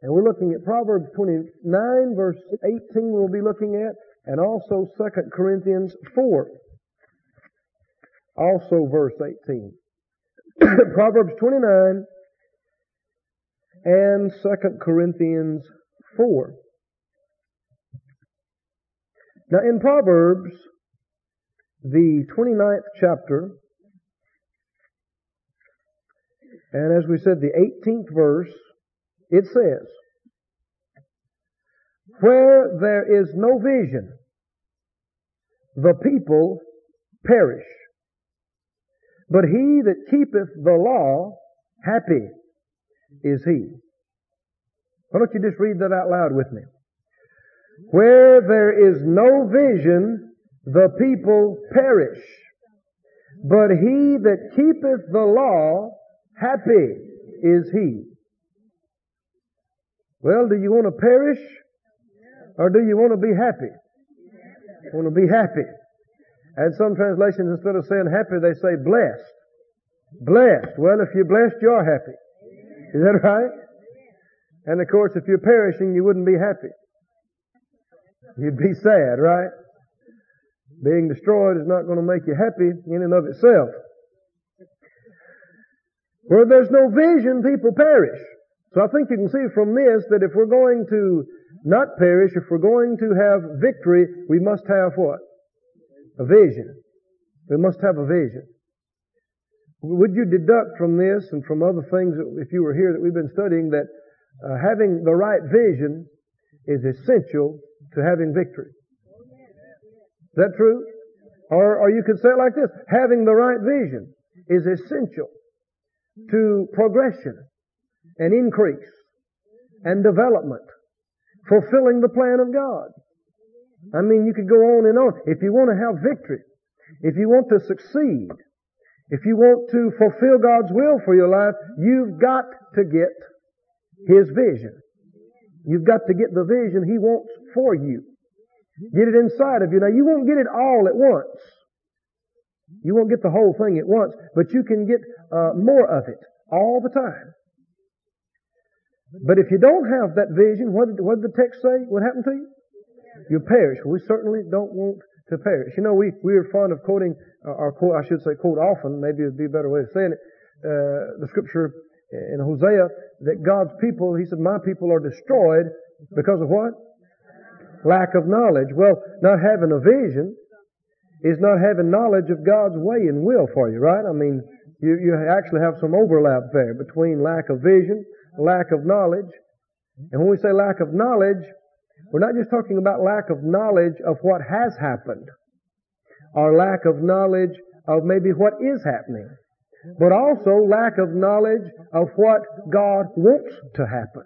And we're looking at Proverbs 29 verse 18 we'll be looking at, and also 2 Corinthians 4. Also verse 18. Proverbs 29 and 2 Corinthians 4. Now in Proverbs, the 29th chapter, and as we said, the 18th verse, it says, Where there is no vision, the people perish. But he that keepeth the law, happy is he. Why don't you just read that out loud with me? Where there is no vision, the people perish. But he that keepeth the law, happy is he. Well, do you want to perish? Or do you want to be happy? Want to be happy. And some translations, instead of saying happy, they say blessed. Blessed. Well, if you're blessed, you're happy. Is that right? And of course, if you're perishing, you wouldn't be happy. You'd be sad, right? Being destroyed is not going to make you happy in and of itself. Where there's no vision, people perish. So I think you can see from this that if we're going to not perish, if we're going to have victory, we must have what? A vision. We must have a vision. Would you deduct from this and from other things, if you were here that we've been studying, that uh, having the right vision is essential to having victory? Is that true? Or, or you could say it like this, having the right vision is essential to progression and increase and development, fulfilling the plan of God. I mean, you could go on and on. If you want to have victory, if you want to succeed, if you want to fulfill God's will for your life, you've got to get His vision. You've got to get the vision He wants for you. Get it inside of you. Now, you won't get it all at once. You won't get the whole thing at once, but you can get uh, more of it all the time. But if you don't have that vision, what did, what did the text say? What happened to you? You perish. We certainly don't want to perish. You know, we, we are fond of quoting, uh, quote, I should say quote often, maybe it'd be a better way of saying it, uh, the scripture in Hosea that God's people, he said, my people are destroyed because of what? Lack of knowledge. Well, not having a vision is not having knowledge of God's way and will for you, right? I mean, you, you actually have some overlap there between lack of vision, lack of knowledge. And when we say lack of knowledge, we're not just talking about lack of knowledge of what has happened, or lack of knowledge of maybe what is happening, but also lack of knowledge of what God wants to happen.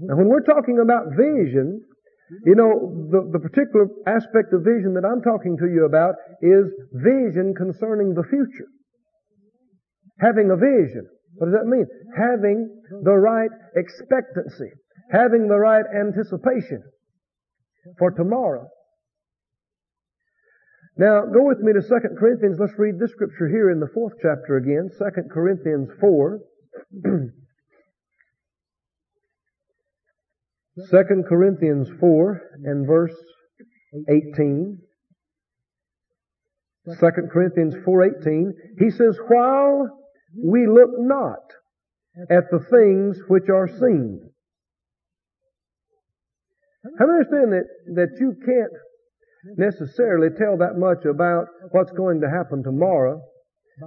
Now when we're talking about vision, you know, the, the particular aspect of vision that I'm talking to you about is vision concerning the future. Having a vision. What does that mean? Having the right expectancy having the right anticipation for tomorrow. Now, go with me to 2 Corinthians. Let's read this scripture here in the fourth chapter again, 2 Corinthians 4. 2 Corinthians 4 and verse 18. 2 Corinthians 4:18 he says while we look not at the things which are seen how many understand that, that you can't necessarily tell that much about what's going to happen tomorrow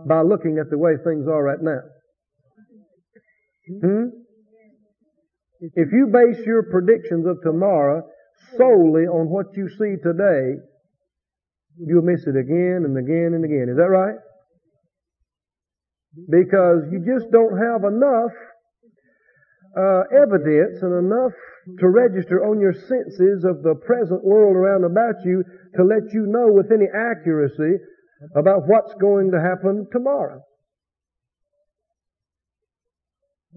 by looking at the way things are right now? Hmm? If you base your predictions of tomorrow solely on what you see today, you'll miss it again and again and again. Is that right? Because you just don't have enough uh, evidence and enough to register on your senses of the present world around about you to let you know with any accuracy about what's going to happen tomorrow.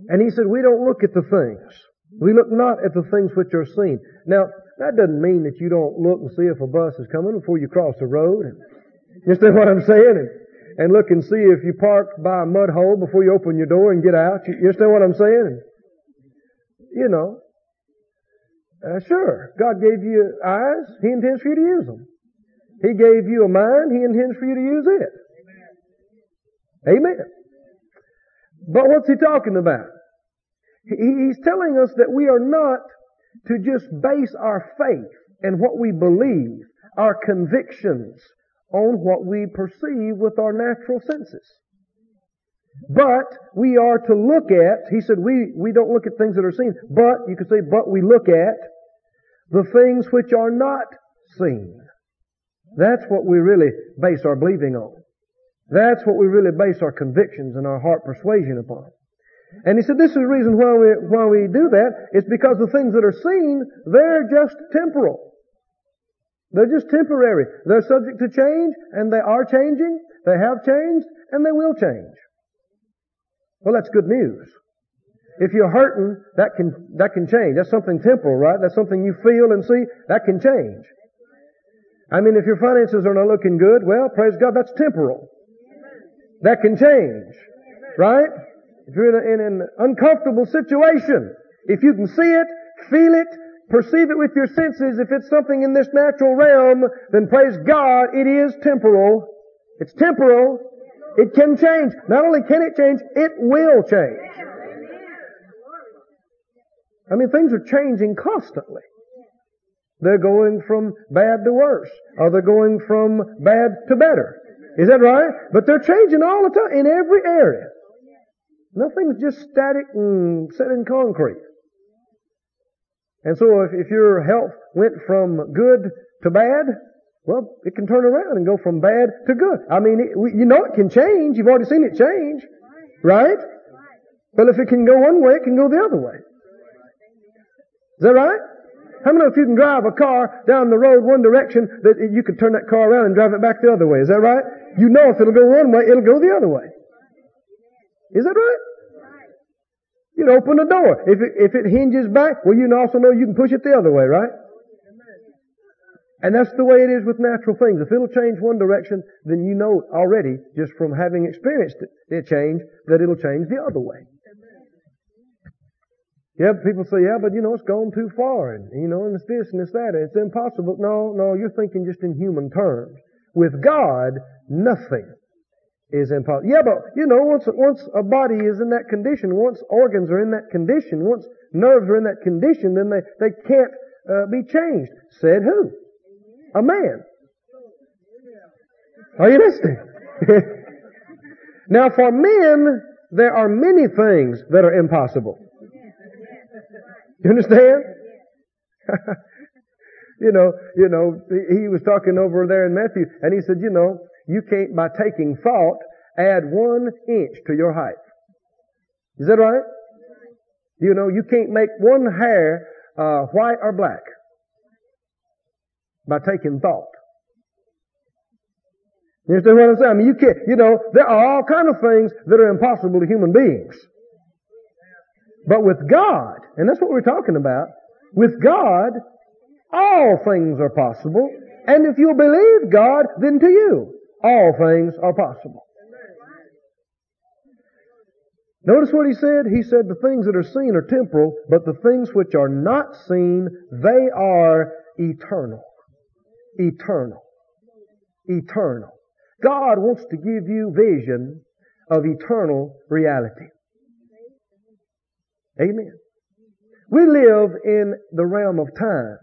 And he said, we don't look at the things. We look not at the things which are seen. Now, that doesn't mean that you don't look and see if a bus is coming before you cross the road. You understand what I'm saying? And, and look and see if you park by a mud hole before you open your door and get out. You, you understand what I'm saying? You know. Uh, sure, God gave you eyes. He intends for you to use them. He gave you a mind. He intends for you to use it. Amen. But what's he talking about? He's telling us that we are not to just base our faith and what we believe, our convictions, on what we perceive with our natural senses. But we are to look at, he said, we, we don't look at things that are seen, but, you could say, but we look at the things which are not seen. That's what we really base our believing on. That's what we really base our convictions and our heart persuasion upon. And he said this is the reason why we, why we do that. It's because the things that are seen, they're just temporal. They're just temporary. They're subject to change, and they are changing. They have changed, and they will change. Well, that's good news. If you're hurting, that can, that can change. That's something temporal, right? That's something you feel and see. That can change. I mean, if your finances are not looking good, well, praise God, that's temporal. That can change. Right? If you're in, a, in an uncomfortable situation, if you can see it, feel it, perceive it with your senses, if it's something in this natural realm, then praise God, it is temporal. It's temporal. It can change. Not only can it change, it will change. I mean, things are changing constantly. They're going from bad to worse, or they're going from bad to better. Is that right? But they're changing all the time in every area. Nothing's just static and set in concrete. And so if, if your health went from good to bad, well, it can turn around and go from bad to good. I mean, it, you know it can change. You've already seen it change. Right? But if it can go one way, it can go the other way. Is that right? How many of you can drive a car down the road one direction that you could turn that car around and drive it back the other way? Is that right? You know if it'll go one way, it'll go the other way. Is that right? You can open the door. If it, if it hinges back, well, you also know you can push it the other way, right? And that's the way it is with natural things. If it'll change one direction, then you know already, just from having experienced it, it change, that it'll change the other way. Yeah, people say, yeah, but you know, it's gone too far, and you know, and it's this and it's that, and it's impossible. No, no, you're thinking just in human terms. With God, nothing is impossible. Yeah, but you know, once once a body is in that condition, once organs are in that condition, once nerves are in that condition, then they they can't uh, be changed. Said who? A man. Are you listening? now, for men, there are many things that are impossible. You understand? you know, you know, he was talking over there in Matthew, and he said, you know, you can't, by taking thought, add one inch to your height. Is that right? You know, you can't make one hair uh, white or black by taking thought. You understand what I'm saying? I mean, you can't, you know, there are all kind of things that are impossible to human beings. But with God, and that's what we're talking about, with God, all things are possible. And if you believe God, then to you, all things are possible. Notice what he said? He said the things that are seen are temporal, but the things which are not seen, they are eternal. Eternal. Eternal. God wants to give you vision of eternal reality. Amen. We live in the realm of time.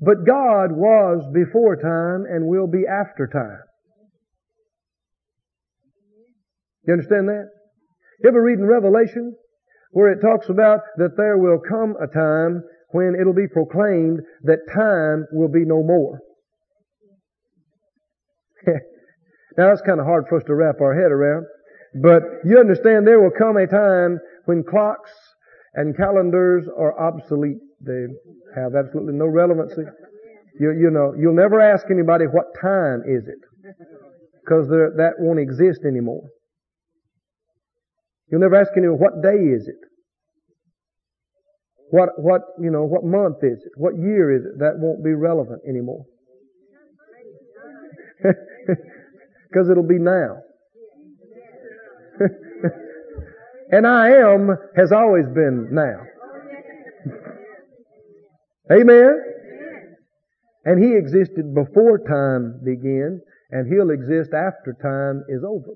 But God was before time and will be after time. You understand that? You ever read in Revelation where it talks about that there will come a time when it'll be proclaimed that time will be no more. now that's kind of hard for us to wrap our head around. But you understand there will come a time when clocks and calendars are obsolete. They have absolutely no relevancy. You, you know, you'll never ask anybody what time is it. Because that won't exist anymore. You'll never ask anyone what day is it. What, what, you know, what month is it? What year is it? That won't be relevant anymore. Because it'll be now. And I am has always been now. Amen? And He existed before time began, and He'll exist after time is over.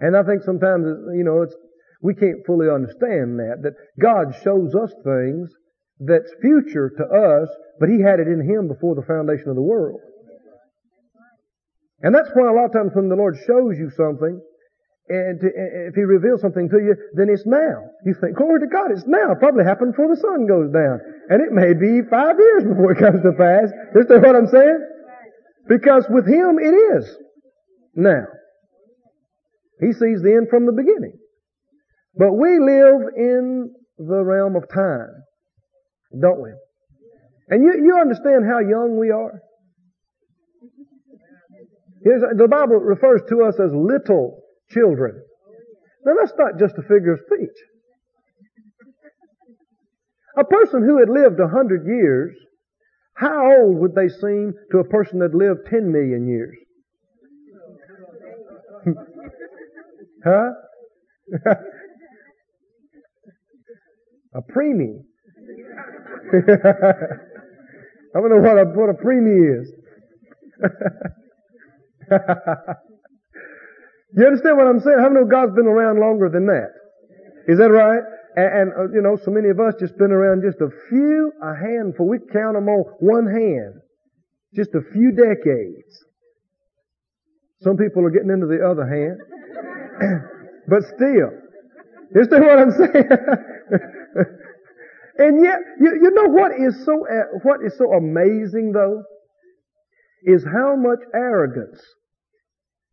And I think sometimes, you know, it's, we can't fully understand that, that God shows us things that's future to us, but He had it in Him before the foundation of the world. And that's why a lot of times when the Lord shows you something, and to, if He reveals something to you, then it's now. You think, glory to God, it's now. It probably happened before the sun goes down. And it may be five years before it comes to pass. Understand what I'm saying? Because with Him it is now. He sees the end from the beginning. But we live in the realm of time, don't we? And you, you understand how young we are? Here's, the Bible refers to us as little children. Now that's not just a figure of speech. A person who had lived a hundred years, how old would they seem to a person that lived ten million years? huh? a preemie. I don't know what a, what a preemie is. You understand what I'm saying? How many of God's been around longer than that? Is that right? And, and uh, you know, so many of us just been around just a few, a handful. We count them on one hand. Just a few decades. Some people are getting into the other hand. but still. You understand what I'm saying? and yet, you, you know what is so, uh, what is so amazing though? Is how much arrogance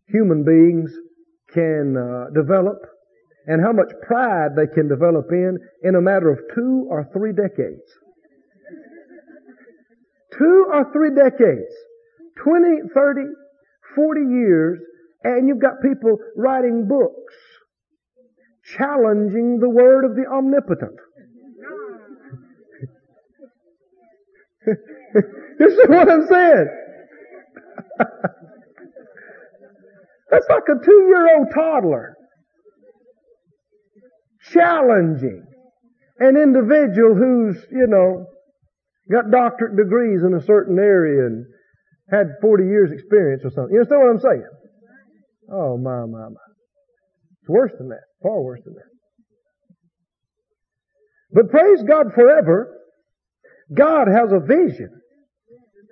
human beings can uh, develop and how much pride they can develop in in a matter of two or three decades. two or three decades. 20, 30, 40 years, and you've got people writing books challenging the word of the omnipotent. you see what I'm saying? That's like a two-year-old toddler challenging an individual who's, you know, got doctorate degrees in a certain area and had 40 years experience or something. You understand what I'm saying? Oh, my, my, my. It's worse than that. Far worse than that. But praise God forever, God has a vision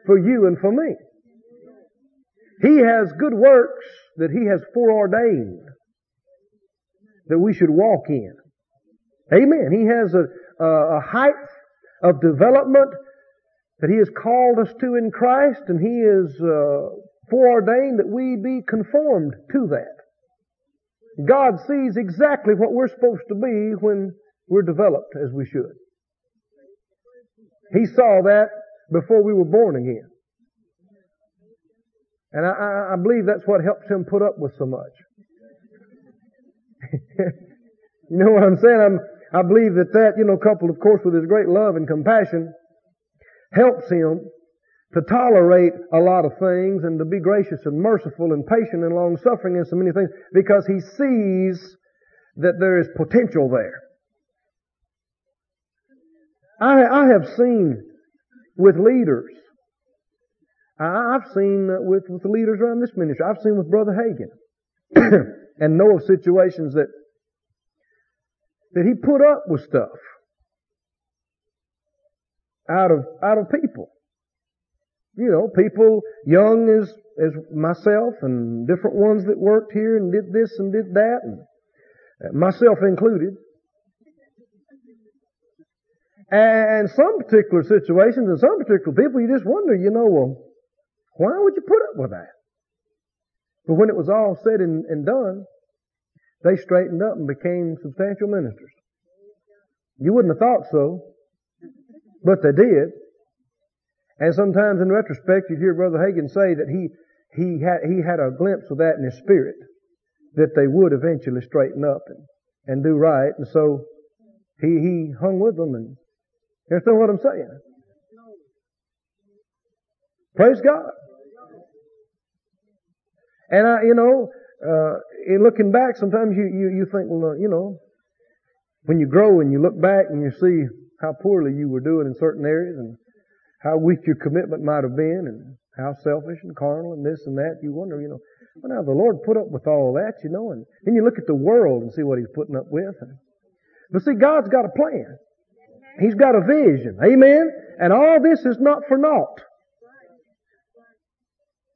for you and for me. He has good works that He has foreordained that we should walk in. Amen. He has a, a, a height of development that He has called us to in Christ, and He is uh, foreordained that we be conformed to that. God sees exactly what we're supposed to be when we're developed as we should. He saw that before we were born again. And I, I believe that's what helps him put up with so much. you know what I'm saying? I'm, I believe that that, you know, coupled, of course, with his great love and compassion, helps him to tolerate a lot of things and to be gracious and merciful and patient and long suffering and so many things because he sees that there is potential there. I, I have seen with leaders I've seen with, with the leaders around this ministry. I've seen with Brother Hagin and know of situations that that he put up with stuff out of out of people. You know, people young as as myself and different ones that worked here and did this and did that, and uh, myself included. And some particular situations and some particular people, you just wonder, you know, well, why would you put up with that? But when it was all said and, and done, they straightened up and became substantial ministers. You wouldn't have thought so, but they did. And sometimes in retrospect, you'd hear Brother Hagin say that he, he had, he had a glimpse of that in his spirit, that they would eventually straighten up and, and do right. And so he, he hung with them and, you understand what I'm saying? Praise God. And I, you know, uh, in looking back, sometimes you, you, you think, well, uh, you know, when you grow and you look back and you see how poorly you were doing in certain areas and how weak your commitment might have been and how selfish and carnal and this and that, you wonder, you know, well now the Lord put up with all that, you know, and then you look at the world and see what He's putting up with. And, but see, God's got a plan. He's got a vision. Amen? And all this is not for naught.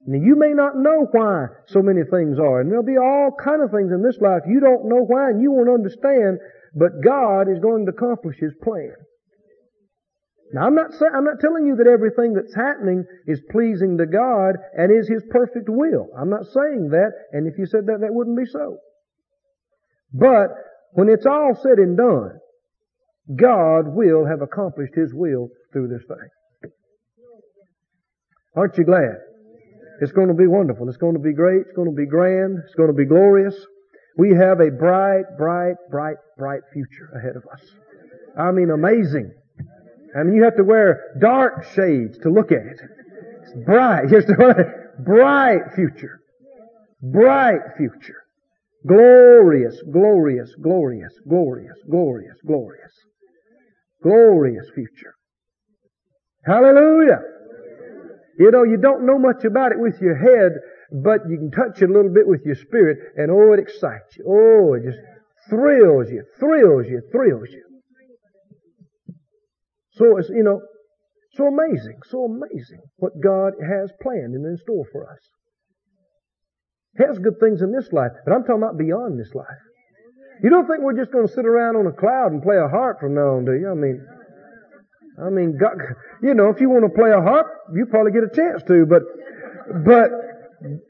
Now you may not know why so many things are, and there'll be all kind of things in this life you don't know why and you won't understand, but God is going to accomplish His plan. Now I'm not I'm not telling you that everything that's happening is pleasing to God and is His perfect will. I'm not saying that, and if you said that, that wouldn't be so. But when it's all said and done, God will have accomplished His will through this thing. Aren't you glad? It's going to be wonderful. It's going to be great. It's going to be grand. It's going to be glorious. We have a bright, bright, bright, bright future ahead of us. I mean, amazing. I mean, you have to wear dark shades to look at it. It's bright. Just bright future. Bright future. Glorious, glorious, glorious, glorious, glorious, glorious. Glorious future. Hallelujah. You know, you don't know much about it with your head, but you can touch it a little bit with your spirit, and oh, it excites you. Oh, it just thrills you, thrills you, thrills you. So it's, you know, so amazing, so amazing what God has planned and in store for us. He has good things in this life, but I'm talking about beyond this life. You don't think we're just going to sit around on a cloud and play a harp from now on, do you? I mean, I mean, God, you know, if you want to play a harp, you probably get a chance to, but, but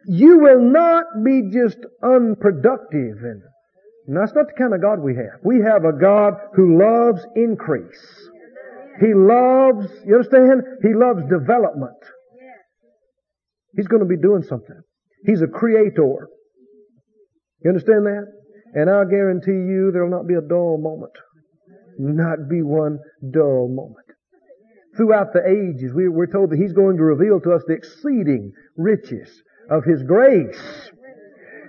you will not be just unproductive and, and that's not the kind of God we have. We have a God who loves increase. He loves, you understand? He loves development. He's going to be doing something. He's a creator. You understand that? And I guarantee you there will not be a dull moment. Not be one dull moment throughout the ages. We, we're told that He's going to reveal to us the exceeding riches of His grace.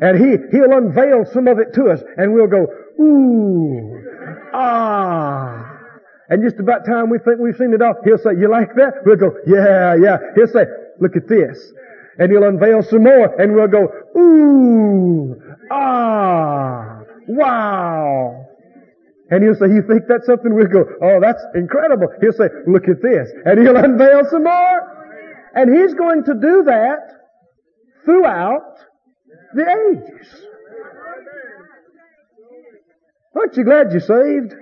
And He, He'll unveil some of it to us and we'll go, ooh, ah. And just about time we think we've seen it all, He'll say, you like that? We'll go, yeah, yeah. He'll say, look at this. And He'll unveil some more and we'll go, ooh, ah, wow. And he'll say, you think that's something? We'll go, oh, that's incredible. He'll say, look at this. And he'll unveil some more. And he's going to do that throughout the ages. Aren't you glad you're saved?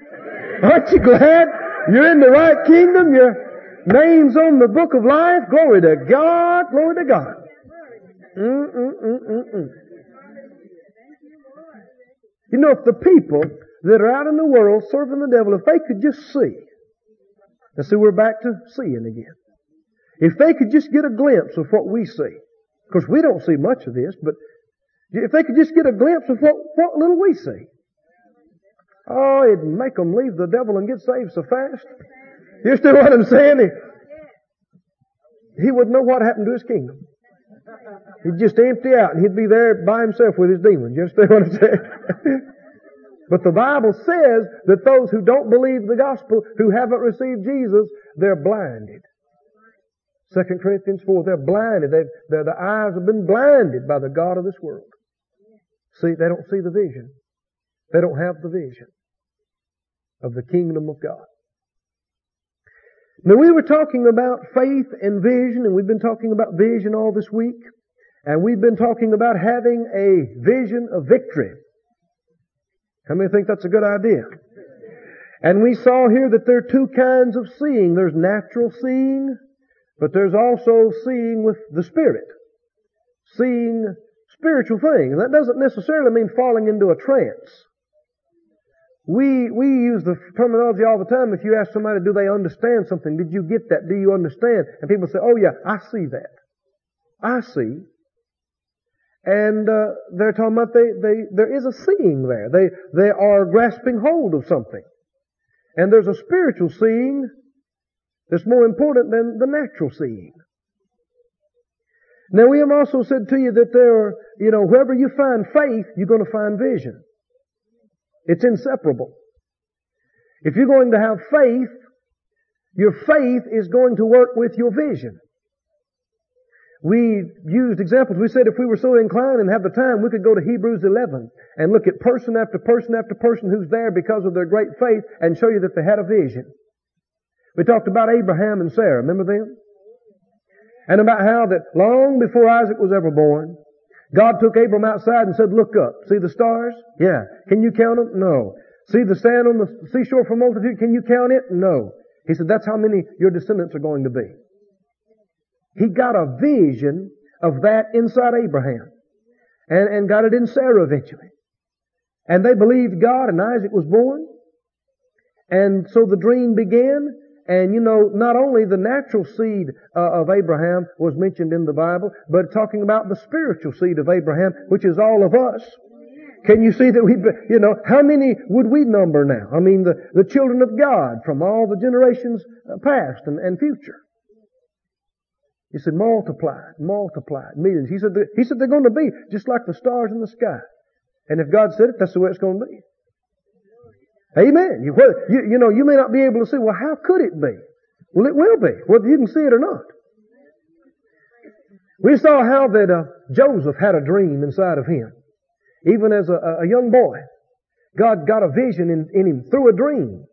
Aren't you glad you're in the right kingdom? Your name's on the book of life. Glory to God. Glory to God. Mm-mm-mm-mm-mm. You know, if the people that are out in the world serving the devil, if they could just see, and see we're back to seeing again. If they could just get a glimpse of what we see, because we don't see much of this, but if they could just get a glimpse of what, what little we see, oh, it'd make them leave the devil and get saved so fast. You understand what I'm saying? He, he wouldn't know what happened to his kingdom. He'd just empty out and he'd be there by himself with his demons. You understand what I'm saying? But the Bible says that those who don't believe the gospel, who haven't received Jesus, they're blinded. 2 Corinthians 4, they're blinded. They've, their, eyes have been blinded by the God of this world. See, they don't see the vision. They don't have the vision of the kingdom of God. Now we were talking about faith and vision, and we've been talking about vision all this week, and we've been talking about having a vision of victory. How many think that's a good idea? And we saw here that there are two kinds of seeing. There's natural seeing, but there's also seeing with the Spirit. Seeing spiritual things. And that doesn't necessarily mean falling into a trance. We, we use the terminology all the time. If you ask somebody, do they understand something? Did you get that? Do you understand? And people say, oh yeah, I see that. I see. And uh, they're talking about they, they, there is a seeing there. They, they are grasping hold of something. And there's a spiritual seeing that's more important than the natural seeing. Now we have also said to you that there are, you know, wherever you find faith, you're going to find vision. It's inseparable. If you're going to have faith, your faith is going to work with your vision. We used examples. We said if we were so inclined and have the time, we could go to Hebrews 11 and look at person after person after person who's there because of their great faith and show you that they had a vision. We talked about Abraham and Sarah. Remember them? And about how that long before Isaac was ever born, God took Abram outside and said, look up. See the stars? Yeah. Can you count them? No. See the sand on the seashore for multitude? Can you count it? No. He said, that's how many your descendants are going to be. He got a vision of that inside Abraham. And, and got it in Sarah eventually. And they believed God and Isaac was born. And so the dream began. And you know, not only the natural seed uh, of Abraham was mentioned in the Bible, but talking about the spiritual seed of Abraham, which is all of us. Can you see that we, you know, how many would we number now? I mean, the, the children of God from all the generations uh, past and, and future. He said, "Multiply, multiplied, millions. He said, he said they're going to be just like the stars in the sky. And if God said it, that's the way it's going to be. Amen. You, you, you know, you may not be able to see, well, how could it be? Well, it will be, whether you can see it or not. We saw how that uh, Joseph had a dream inside of him. Even as a, a young boy, God got a vision in, in him through a dream.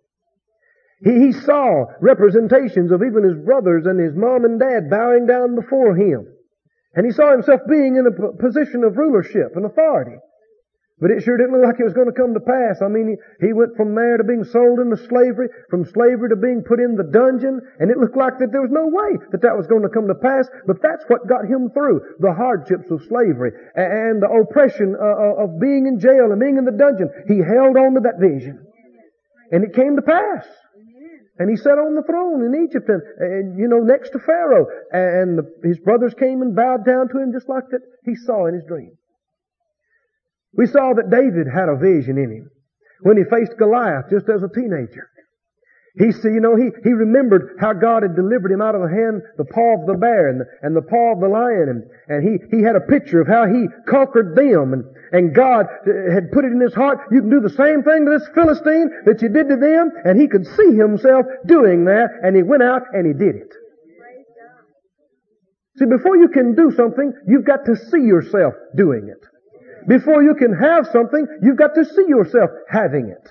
He, he saw representations of even his brothers and his mom and dad bowing down before him. And he saw himself being in a position of rulership and authority. But it sure didn't look like it was going to come to pass. I mean, he, he went from there to being sold into slavery, from slavery to being put in the dungeon, and it looked like that there was no way that that was going to come to pass, but that's what got him through the hardships of slavery and the oppression uh, uh, of being in jail and being in the dungeon. He held on to that vision. And it came to pass. And he sat on the throne in Egypt and, and you know, next to Pharaoh. And the, his brothers came and bowed down to him just like that he saw in his dream. We saw that David had a vision in him when he faced Goliath just as a teenager. He said, you know, he, he remembered how God had delivered him out of the hand, the paw of the bear and the, and the paw of the lion. And, and he, he had a picture of how he conquered them. And, and God uh, had put it in his heart, you can do the same thing to this Philistine that you did to them. And he could see himself doing that. And he went out and he did it. See, before you can do something, you've got to see yourself doing it. Before you can have something, you've got to see yourself having it.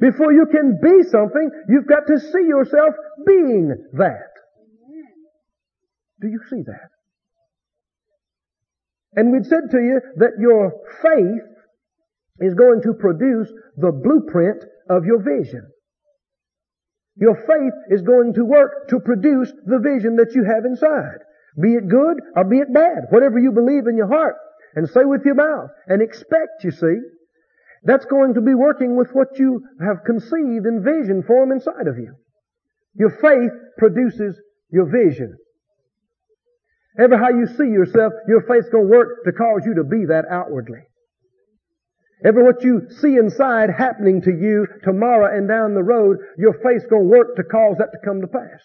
Before you can be something, you've got to see yourself being that. Do you see that? And we'd said to you that your faith is going to produce the blueprint of your vision. Your faith is going to work to produce the vision that you have inside. Be it good or be it bad. Whatever you believe in your heart, and say with your mouth and expect, you see. That's going to be working with what you have conceived and vision form inside of you. Your faith produces your vision. Ever how you see yourself, your faith's going to work to cause you to be that outwardly. Ever what you see inside happening to you tomorrow and down the road, your faith's going to work to cause that to come to pass.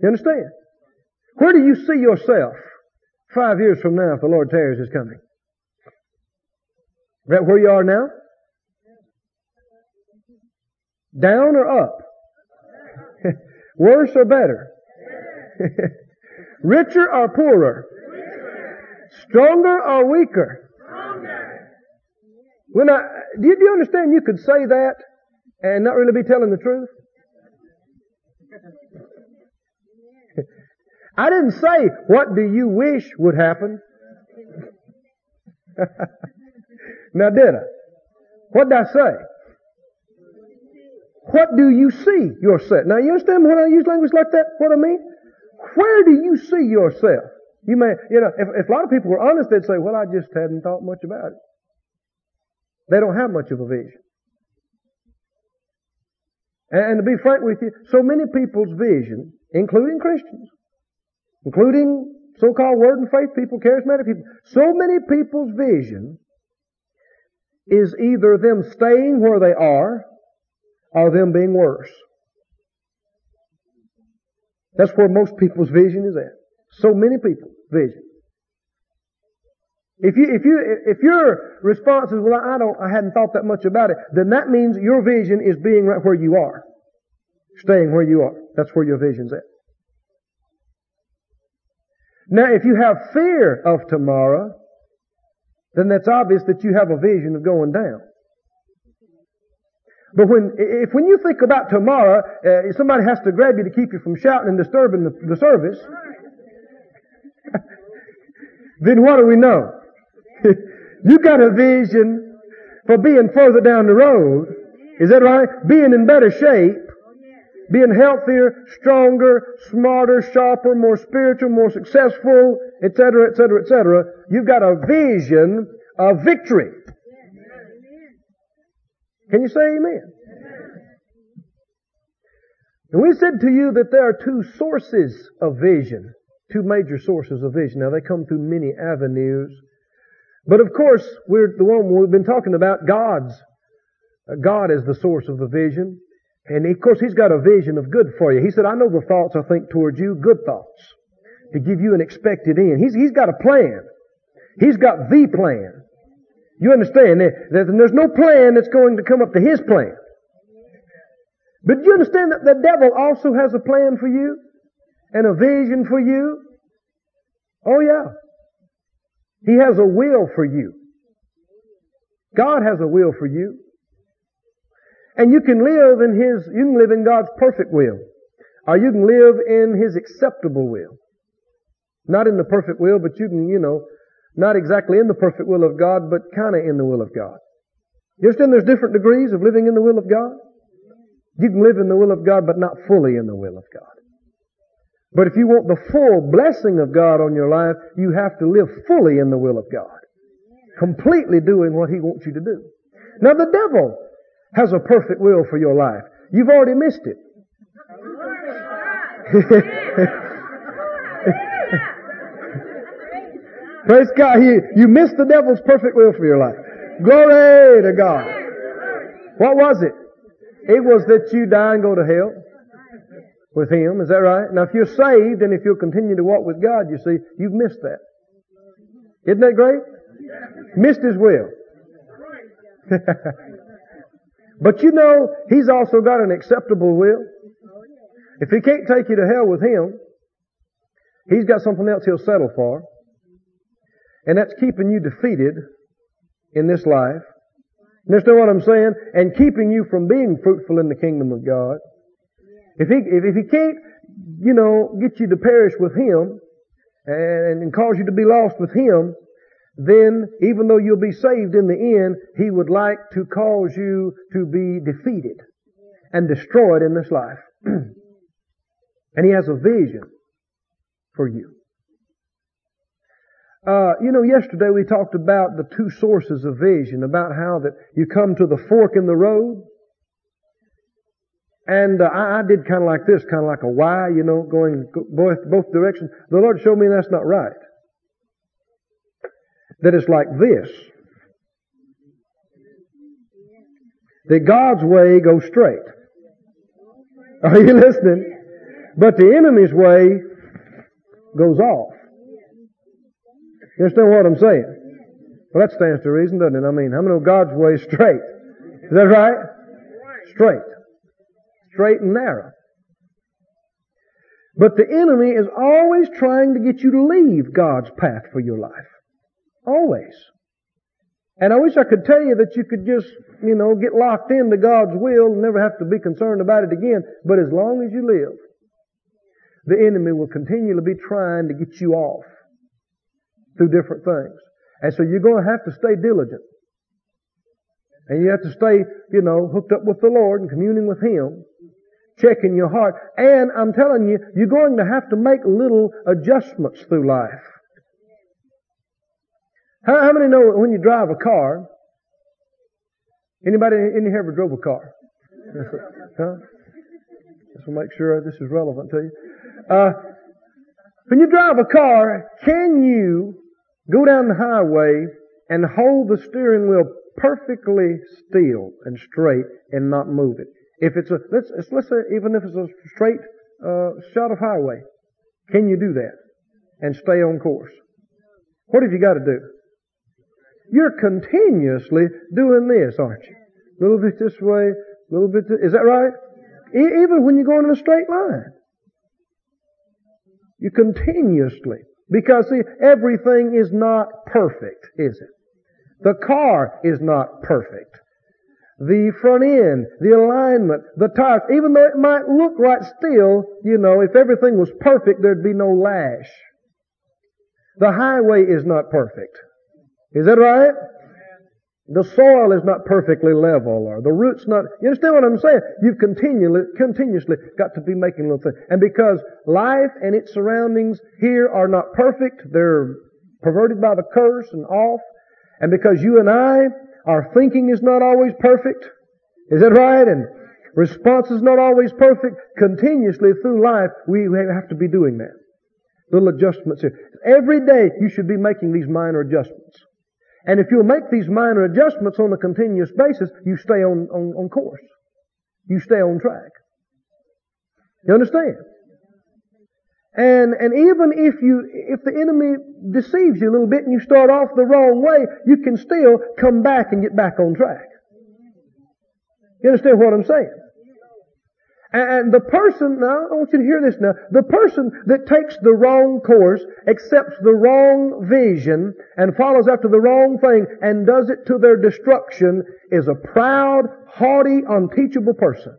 You understand? Where do you see yourself? Five years from now, if the Lord tarries is coming. Where you are now? Down or up? Worse or better? Richer or poorer? Stronger or weaker? When I, do you, do you understand you could say that and not really be telling the truth? I didn't say, what do you wish would happen? Now did I? What did I say? What do you see yourself? Now you understand when I use language like that, what I mean? Where do you see yourself? You may, you know, if, if a lot of people were honest, they'd say, well, I just hadn't thought much about it. They don't have much of a vision. And, and to be frank with you, so many people's vision, including Christians, including so-called word and faith people, charismatic people. So many people's vision is either them staying where they are or them being worse. That's where most people's vision is at. So many people, vision. If you, if you, if your response is, well, I don't, I hadn't thought that much about it, then that means your vision is being right where you are. Staying where you are. That's where your vision's at. Now, if you have fear of tomorrow, then that's obvious that you have a vision of going down. But when, if when you think about tomorrow, uh, somebody has to grab you to keep you from shouting and disturbing the, the service, then what do we know? you got a vision for being further down the road. Is that right? Being in better shape, being healthier, stronger, smarter, sharper, more spiritual, more successful, etc., etc., etc. You've got a vision of victory. Can you say amen? And we said to you that there are two sources of vision, two major sources of vision. Now they come through many avenues. But of course, we're the one we've been talking about, God's. God is the source of the vision. And of course, He's got a vision of good for you. He said, I know the thoughts I think towards you, good thoughts, to give you an expected end. He's, he's got a plan. He's got the plan. You understand that there's no plan that's going to come up to his plan. But do you understand that the devil also has a plan for you and a vision for you? Oh yeah. He has a will for you. God has a will for you. And you can live in His, you can live in God's perfect will. Or you can live in His acceptable will. Not in the perfect will, but you can, you know, not exactly in the perfect will of God, but kind of in the will of God. You understand there's different degrees of living in the will of God? You can live in the will of God, but not fully in the will of God. But if you want the full blessing of God on your life, you have to live fully in the will of God. Completely doing what He wants you to do. Now the devil has a perfect will for your life. You've already missed it. Praise God. You, you missed the devil's perfect will for your life. Glory to God. What was it? It was that you die and go to hell with Him. Is that right? Now if you're saved and if you'll continue to walk with God, you see, you've missed that. Isn't that great? Missed His will. but you know, He's also got an acceptable will. If He can't take you to hell with Him, He's got something else He'll settle for. And that's keeping you defeated in this life. You understand what I'm saying? And keeping you from being fruitful in the kingdom of God. If he, if, if he can't, you know, get you to perish with him and, and cause you to be lost with him, then even though you'll be saved in the end, he would like to cause you to be defeated and destroyed in this life. and he has a vision for you. Uh, you know, yesterday we talked about the two sources of vision, about how that you come to the fork in the road. And uh, I, I, did kind of like this, kind of like a Y, you know, going both, both directions. The Lord showed me that's not right. That it's like this. That God's way goes straight. Are you listening? But the enemy's way goes off. You understand what I'm saying? Well, that stands to reason, doesn't it? I mean, how many know God's way is straight? Is that right? Straight. Straight and narrow. But the enemy is always trying to get you to leave God's path for your life. Always. And I wish I could tell you that you could just, you know, get locked into God's will and never have to be concerned about it again. But as long as you live, the enemy will continually be trying to get you off through different things. And so you're going to have to stay diligent. And you have to stay, you know, hooked up with the Lord and communing with Him, checking your heart. And I'm telling you, you're going to have to make little adjustments through life. How, how many know when you drive a car, anybody in here ever drove a car? huh? Just to make sure this is relevant to you. Uh, when you drive a car, can you Go down the highway and hold the steering wheel perfectly still and straight and not move it. If it's a, let's, let's say, even if it's a straight uh, shot of highway, can you do that? and stay on course. What have you got to do? You're continuously doing this, aren't you? A little bit this way, a little bit this, is that right? E- even when you're going in a straight line. You continuously. Because see, everything is not perfect, is it? The car is not perfect. The front end, the alignment, the tires, even though it might look right still, you know, if everything was perfect, there'd be no lash. The highway is not perfect. Is that right? The soil is not perfectly level or the roots not, you understand what I'm saying? You've continually, continuously got to be making little things. And because life and its surroundings here are not perfect, they're perverted by the curse and off, and because you and I, our thinking is not always perfect, is that right? And response is not always perfect, continuously through life, we have to be doing that. Little adjustments here. Every day you should be making these minor adjustments. And if you'll make these minor adjustments on a continuous basis, you stay on, on, on course. You stay on track. You understand? And, and even if you, if the enemy deceives you a little bit and you start off the wrong way, you can still come back and get back on track. You understand what I'm saying? And the person, now I want you to hear this now, the person that takes the wrong course, accepts the wrong vision, and follows after the wrong thing, and does it to their destruction, is a proud, haughty, unteachable person.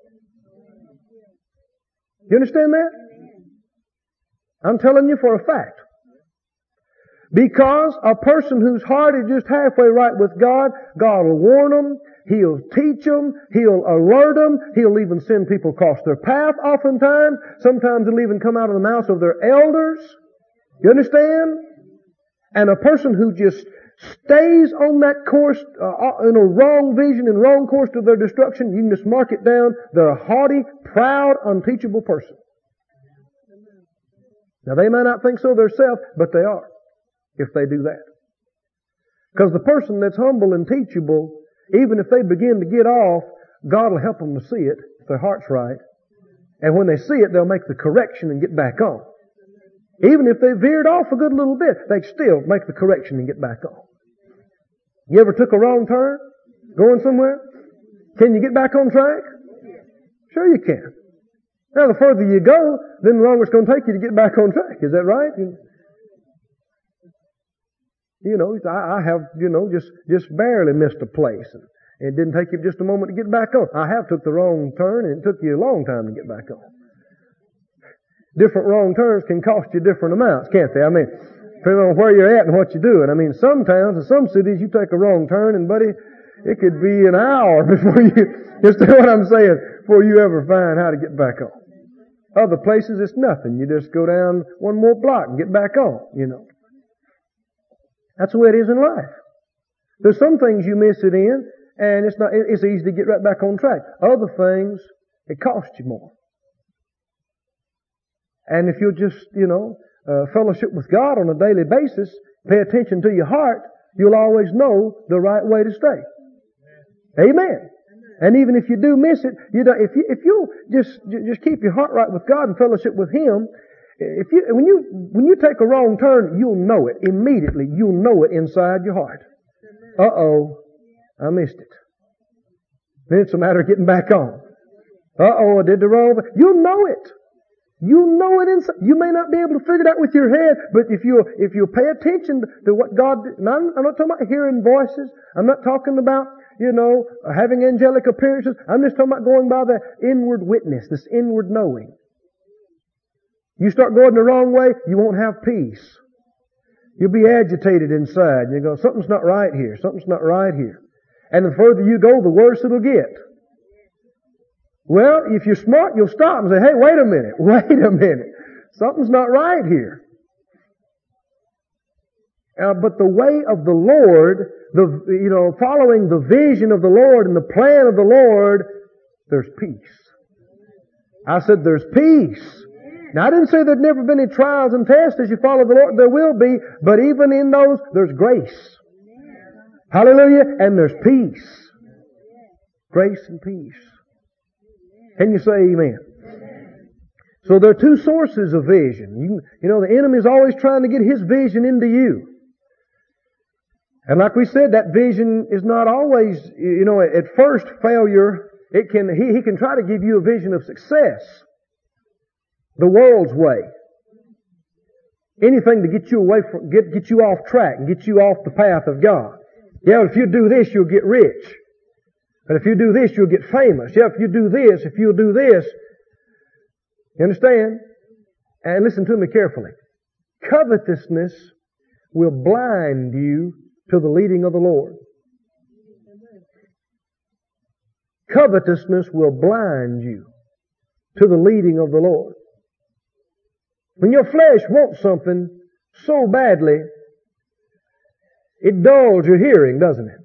You understand that? I'm telling you for a fact. Because a person whose heart is just halfway right with God, God will warn them, He'll teach them. He'll alert them. He'll even send people across their path oftentimes. Sometimes it'll even come out of the mouths of their elders. You understand? And a person who just stays on that course, uh, in a wrong vision and wrong course to their destruction, you can just mark it down. They're a haughty, proud, unteachable person. Now they may not think so themselves, but they are, if they do that. Because the person that's humble and teachable even if they begin to get off, God will help them to see it if their heart's right. And when they see it, they'll make the correction and get back on. Even if they veered off a good little bit, they still make the correction and get back on. You ever took a wrong turn? Going somewhere? Can you get back on track? Sure you can. Now the further you go, then the longer it's going to take you to get back on track. Is that right? You know, I, I have, you know, just, just barely missed a place. And it didn't take you just a moment to get back on. I have took the wrong turn and it took you a long time to get back on. Different wrong turns can cost you different amounts, can't they? I mean, depending on where you're at and what you're doing. I mean, some towns and some cities you take a wrong turn and buddy, it could be an hour before you, just what I'm saying, before you ever find how to get back on. Other places it's nothing. You just go down one more block and get back on, you know. That's the way it is in life. There's some things you miss it in, and it's not, it's easy to get right back on track. Other things, it costs you more. And if you'll just, you know, uh, fellowship with God on a daily basis, pay attention to your heart, you'll always know the right way to stay. Amen. And even if you do miss it, you know, if you, if you just, just keep your heart right with God and fellowship with Him, if you, when you, when you take a wrong turn, you'll know it immediately. You'll know it inside your heart. Uh oh, I missed it. Then it's a matter of getting back on. Uh oh, I did the wrong. You'll know it. You know it inside. You may not be able to figure it out with your head, but if you if you pay attention to what God, I'm, I'm not talking about hearing voices. I'm not talking about you know having angelic appearances. I'm just talking about going by the inward witness, this inward knowing. You start going the wrong way, you won't have peace. You'll be agitated inside. You go, something's not right here. Something's not right here. And the further you go, the worse it'll get. Well, if you're smart, you'll stop and say, hey, wait a minute, wait a minute. Something's not right here. Uh, but the way of the Lord, the, you know, following the vision of the Lord and the plan of the Lord, there's peace. I said there's peace. Now I didn't say there'd never been any trials and tests as you follow the Lord. There will be, but even in those, there's grace. Hallelujah. And there's peace. Grace and peace. Can you say amen? So there are two sources of vision. You, you know, the enemy is always trying to get his vision into you. And like we said, that vision is not always, you know, at first failure, it can, he, he can try to give you a vision of success. The world's way. Anything to get you away from, get, get you off track and get you off the path of God. Yeah, if you do this, you'll get rich. But if you do this, you'll get famous. Yeah, if you do this, if you'll do this. You understand? And listen to me carefully. Covetousness will blind you to the leading of the Lord. Covetousness will blind you to the leading of the Lord. When your flesh wants something so badly, it dulls your hearing, doesn't it?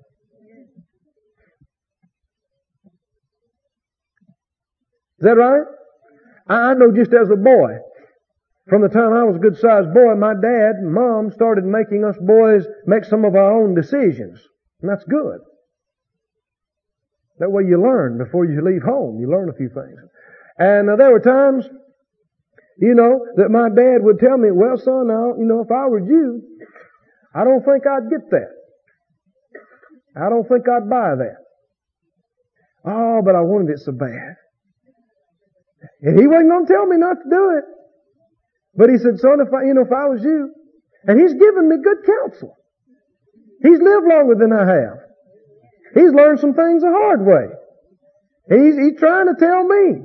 Is that right? I know just as a boy, from the time I was a good sized boy, my dad and mom started making us boys make some of our own decisions. And that's good. That way you learn before you leave home. You learn a few things. And uh, there were times, you know, that my dad would tell me, well son, now, you know, if I were you, I don't think I'd get that. I don't think I'd buy that. Oh, but I wanted it so bad. And he wasn't going to tell me not to do it. But he said, son, if I, you know, if I was you, and he's given me good counsel. He's lived longer than I have. He's learned some things the hard way. He's, he's trying to tell me.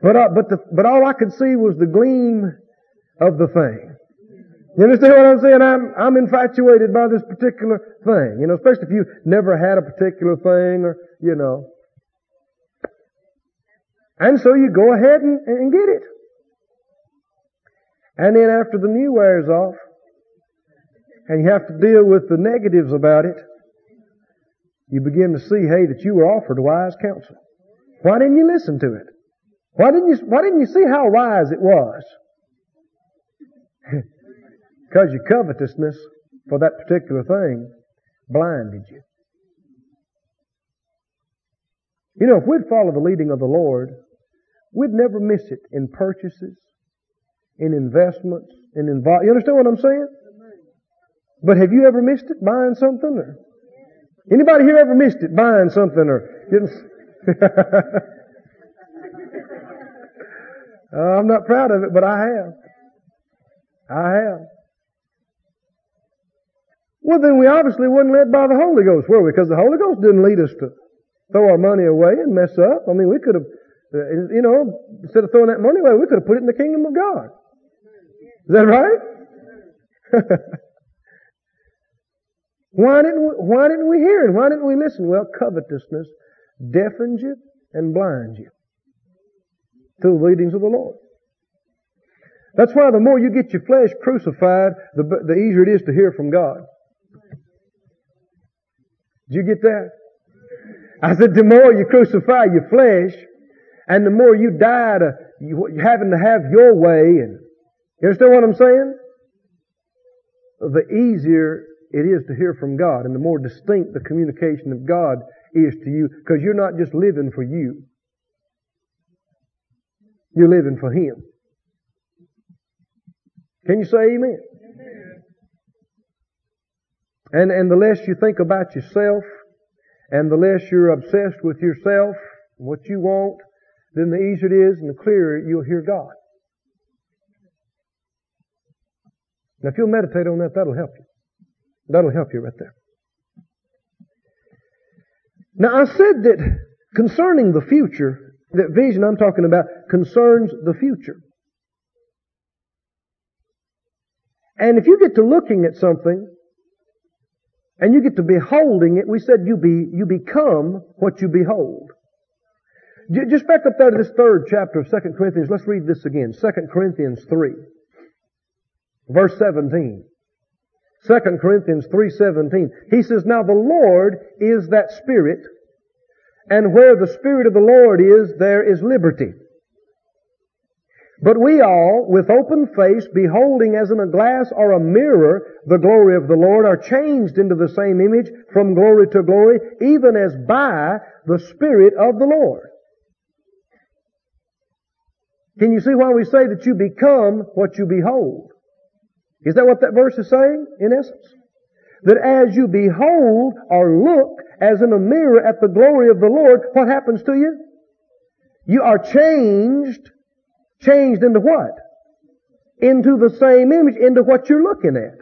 But, I, but the, but all I could see was the gleam of the thing. You understand what I'm saying? I'm, I'm infatuated by this particular thing. You know, especially if you never had a particular thing or, you know. And so you go ahead and, and get it. And then after the new wears off, and you have to deal with the negatives about it, you begin to see, hey, that you were offered wise counsel. Why didn't you listen to it? Why didn't you, why didn't you see how wise it was? Because your covetousness for that particular thing blinded you. You know, if we'd follow the leading of the Lord, we'd never miss it in purchases, in investments, in involve. You understand what I'm saying? But have you ever missed it buying something? Or anybody here ever missed it buying something or getting? uh, I'm not proud of it, but I have. I have. Well, then we obviously wasn't led by the Holy Ghost, were we? Because the Holy Ghost didn't lead us to throw our money away and mess up. I mean, we could have, uh, you know, instead of throwing that money away, we could have put it in the kingdom of God. Is that right? why didn't we, why didn't we hear it? Why didn't we listen? Well, covetousness deafens you and blinds you to the leadings of the Lord. That's why the more you get your flesh crucified, the, the easier it is to hear from God. Did you get that? I said, the more you crucify your flesh, and the more you die to you, having to have your way, and you understand what I'm saying? The easier it is to hear from God, and the more distinct the communication of God is to you, because you're not just living for you. You're living for Him. Can you say amen? And, and the less you think about yourself, and the less you're obsessed with yourself, and what you want, then the easier it is and the clearer you'll hear God. Now if you'll meditate on that, that'll help you. That'll help you right there. Now I said that concerning the future, that vision I'm talking about concerns the future. And if you get to looking at something and you get to beholding it, we said you be, you become what you behold. Just back up there to this third chapter of 2 Corinthians. Let's read this again. 2 Corinthians 3. Verse 17. 2 Corinthians 3.17. He says, Now the Lord is that Spirit, and where the Spirit of the Lord is, there is liberty. But we all, with open face, beholding as in a glass or a mirror the glory of the Lord, are changed into the same image from glory to glory, even as by the Spirit of the Lord. Can you see why we say that you become what you behold? Is that what that verse is saying, in essence? That as you behold or look as in a mirror at the glory of the Lord, what happens to you? You are changed, changed into what? Into the same image, into what you're looking at.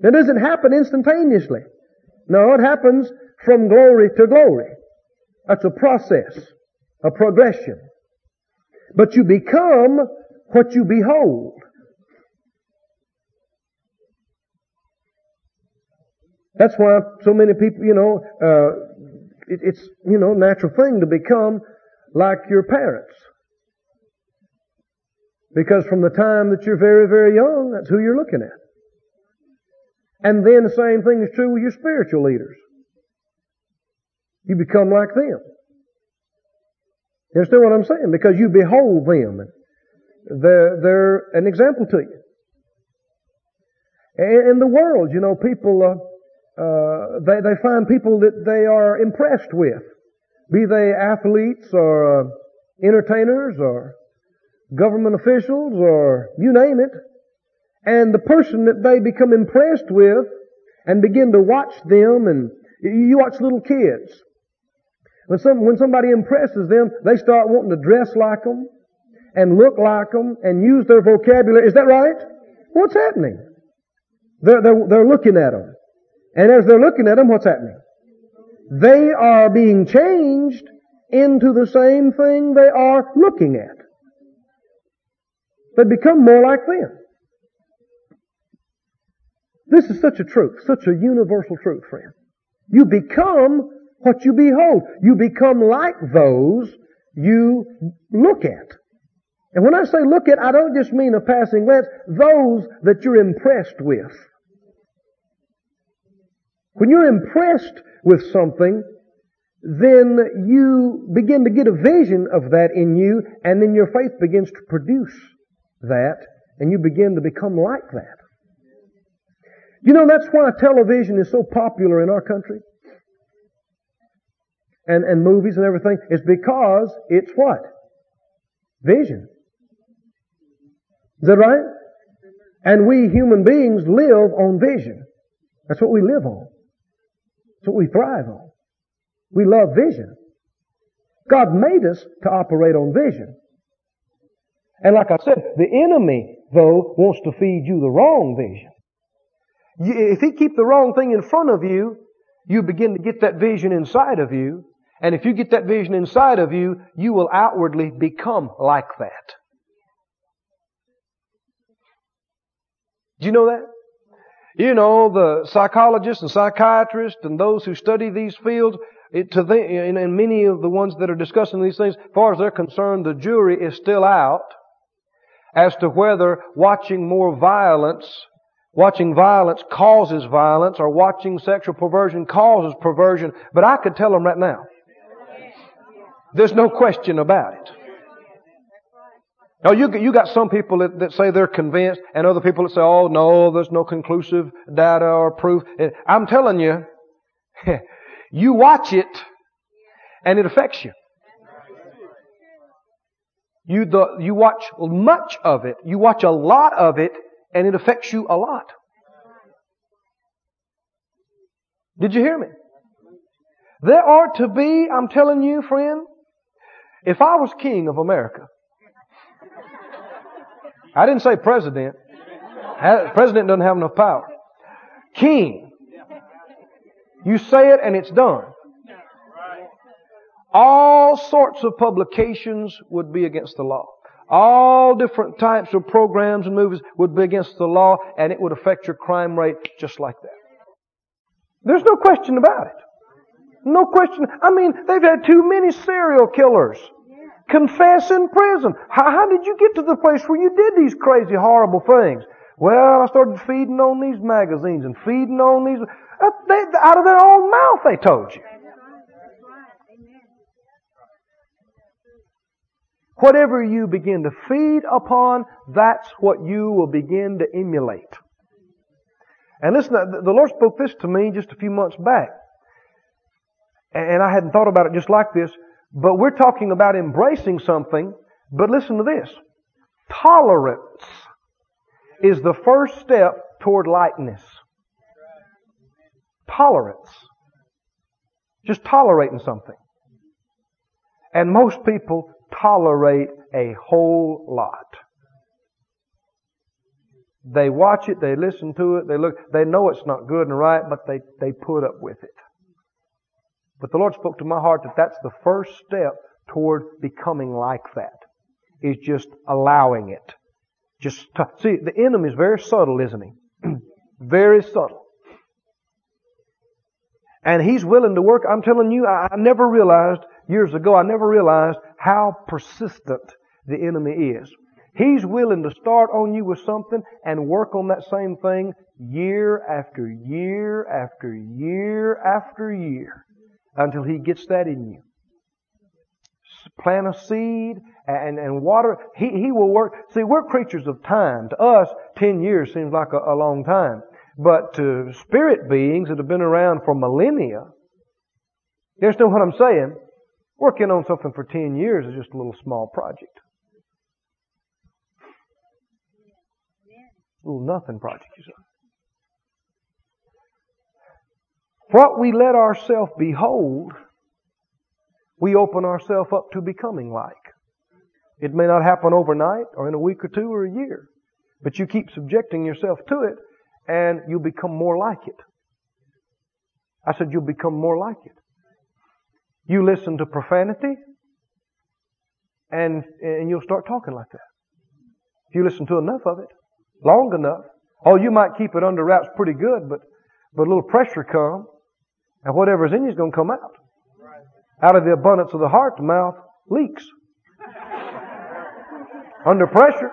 That doesn't happen instantaneously. No, it happens from glory to glory. That's a process, a progression. But you become what you behold. That's why so many people, you know, uh, it, it's, you know, natural thing to become like your parents. Because from the time that you're very, very young, that's who you're looking at. And then the same thing is true with your spiritual leaders. You become like them. You understand what I'm saying? Because you behold them. They're, they're an example to you. In the world, you know, people, uh, uh, they, they find people that they are impressed with, be they athletes or uh, entertainers or government officials or you name it. And the person that they become impressed with and begin to watch them and you watch little kids. When, some, when somebody impresses them, they start wanting to dress like them and look like them and use their vocabulary. Is that right? What's happening? They're, they're, they're looking at them. And as they're looking at them, what's happening? They are being changed into the same thing they are looking at. They become more like them. This is such a truth, such a universal truth, friend. You become what you behold. You become like those you look at. And when I say look at, I don't just mean a passing glance, those that you're impressed with. When you're impressed with something, then you begin to get a vision of that in you, and then your faith begins to produce that, and you begin to become like that. You know, that's why television is so popular in our country. And, and movies and everything, is because it's what? Vision. Is that right? And we human beings live on vision. That's what we live on. That's what we thrive on. We love vision. God made us to operate on vision. And like I said, the enemy, though, wants to feed you the wrong vision. If he keep the wrong thing in front of you, you begin to get that vision inside of you. And if you get that vision inside of you, you will outwardly become like that. Do you know that? You know, the psychologists and psychiatrists and those who study these fields, it, to them, and, and many of the ones that are discussing these things, as far as they're concerned, the jury is still out as to whether watching more violence, watching violence causes violence, or watching sexual perversion causes perversion. But I could tell them right now. There's no question about it. Now you, you got some people that, that say they're convinced and other people that say, oh no, there's no conclusive data or proof. I'm telling you, you watch it and it affects you. You, the, you watch much of it. You watch a lot of it and it affects you a lot. Did you hear me? There are to be, I'm telling you, friend, if I was king of America, I didn't say president. President doesn't have enough power. King. You say it and it's done. All sorts of publications would be against the law. All different types of programs and movies would be against the law and it would affect your crime rate just like that. There's no question about it. No question. I mean, they've had too many serial killers. Confess in prison. How, how did you get to the place where you did these crazy, horrible things? Well, I started feeding on these magazines and feeding on these. Uh, they, out of their own mouth, they told you. Whatever you begin to feed upon, that's what you will begin to emulate. And listen, the Lord spoke this to me just a few months back. And I hadn't thought about it just like this. But we're talking about embracing something. But listen to this. Tolerance is the first step toward lightness. Tolerance. Just tolerating something. And most people tolerate a whole lot. They watch it, they listen to it, they look, they know it's not good and right, but they, they put up with it. But the Lord spoke to my heart that that's the first step toward becoming like that. Is just allowing it. Just, to, see, the enemy is very subtle, isn't he? very subtle. And he's willing to work. I'm telling you, I, I never realized years ago, I never realized how persistent the enemy is. He's willing to start on you with something and work on that same thing year after year after year after year until he gets that in you. Plant a seed and, and water. He, he will work. See, we're creatures of time. To us, 10 years seems like a, a long time. But to spirit beings that have been around for millennia, you understand what I'm saying? Working on something for 10 years is just a little small project. A little nothing project, you say. What we let ourselves behold, we open ourselves up to becoming like. It may not happen overnight or in a week or two or a year, but you keep subjecting yourself to it and you'll become more like it. I said you'll become more like it. You listen to profanity, and, and you'll start talking like that. If you listen to enough of it, long enough, oh, you might keep it under wraps pretty good, but, but a little pressure come, and whatever's in you is going to come out. Out of the abundance of the heart, the mouth leaks. under pressure.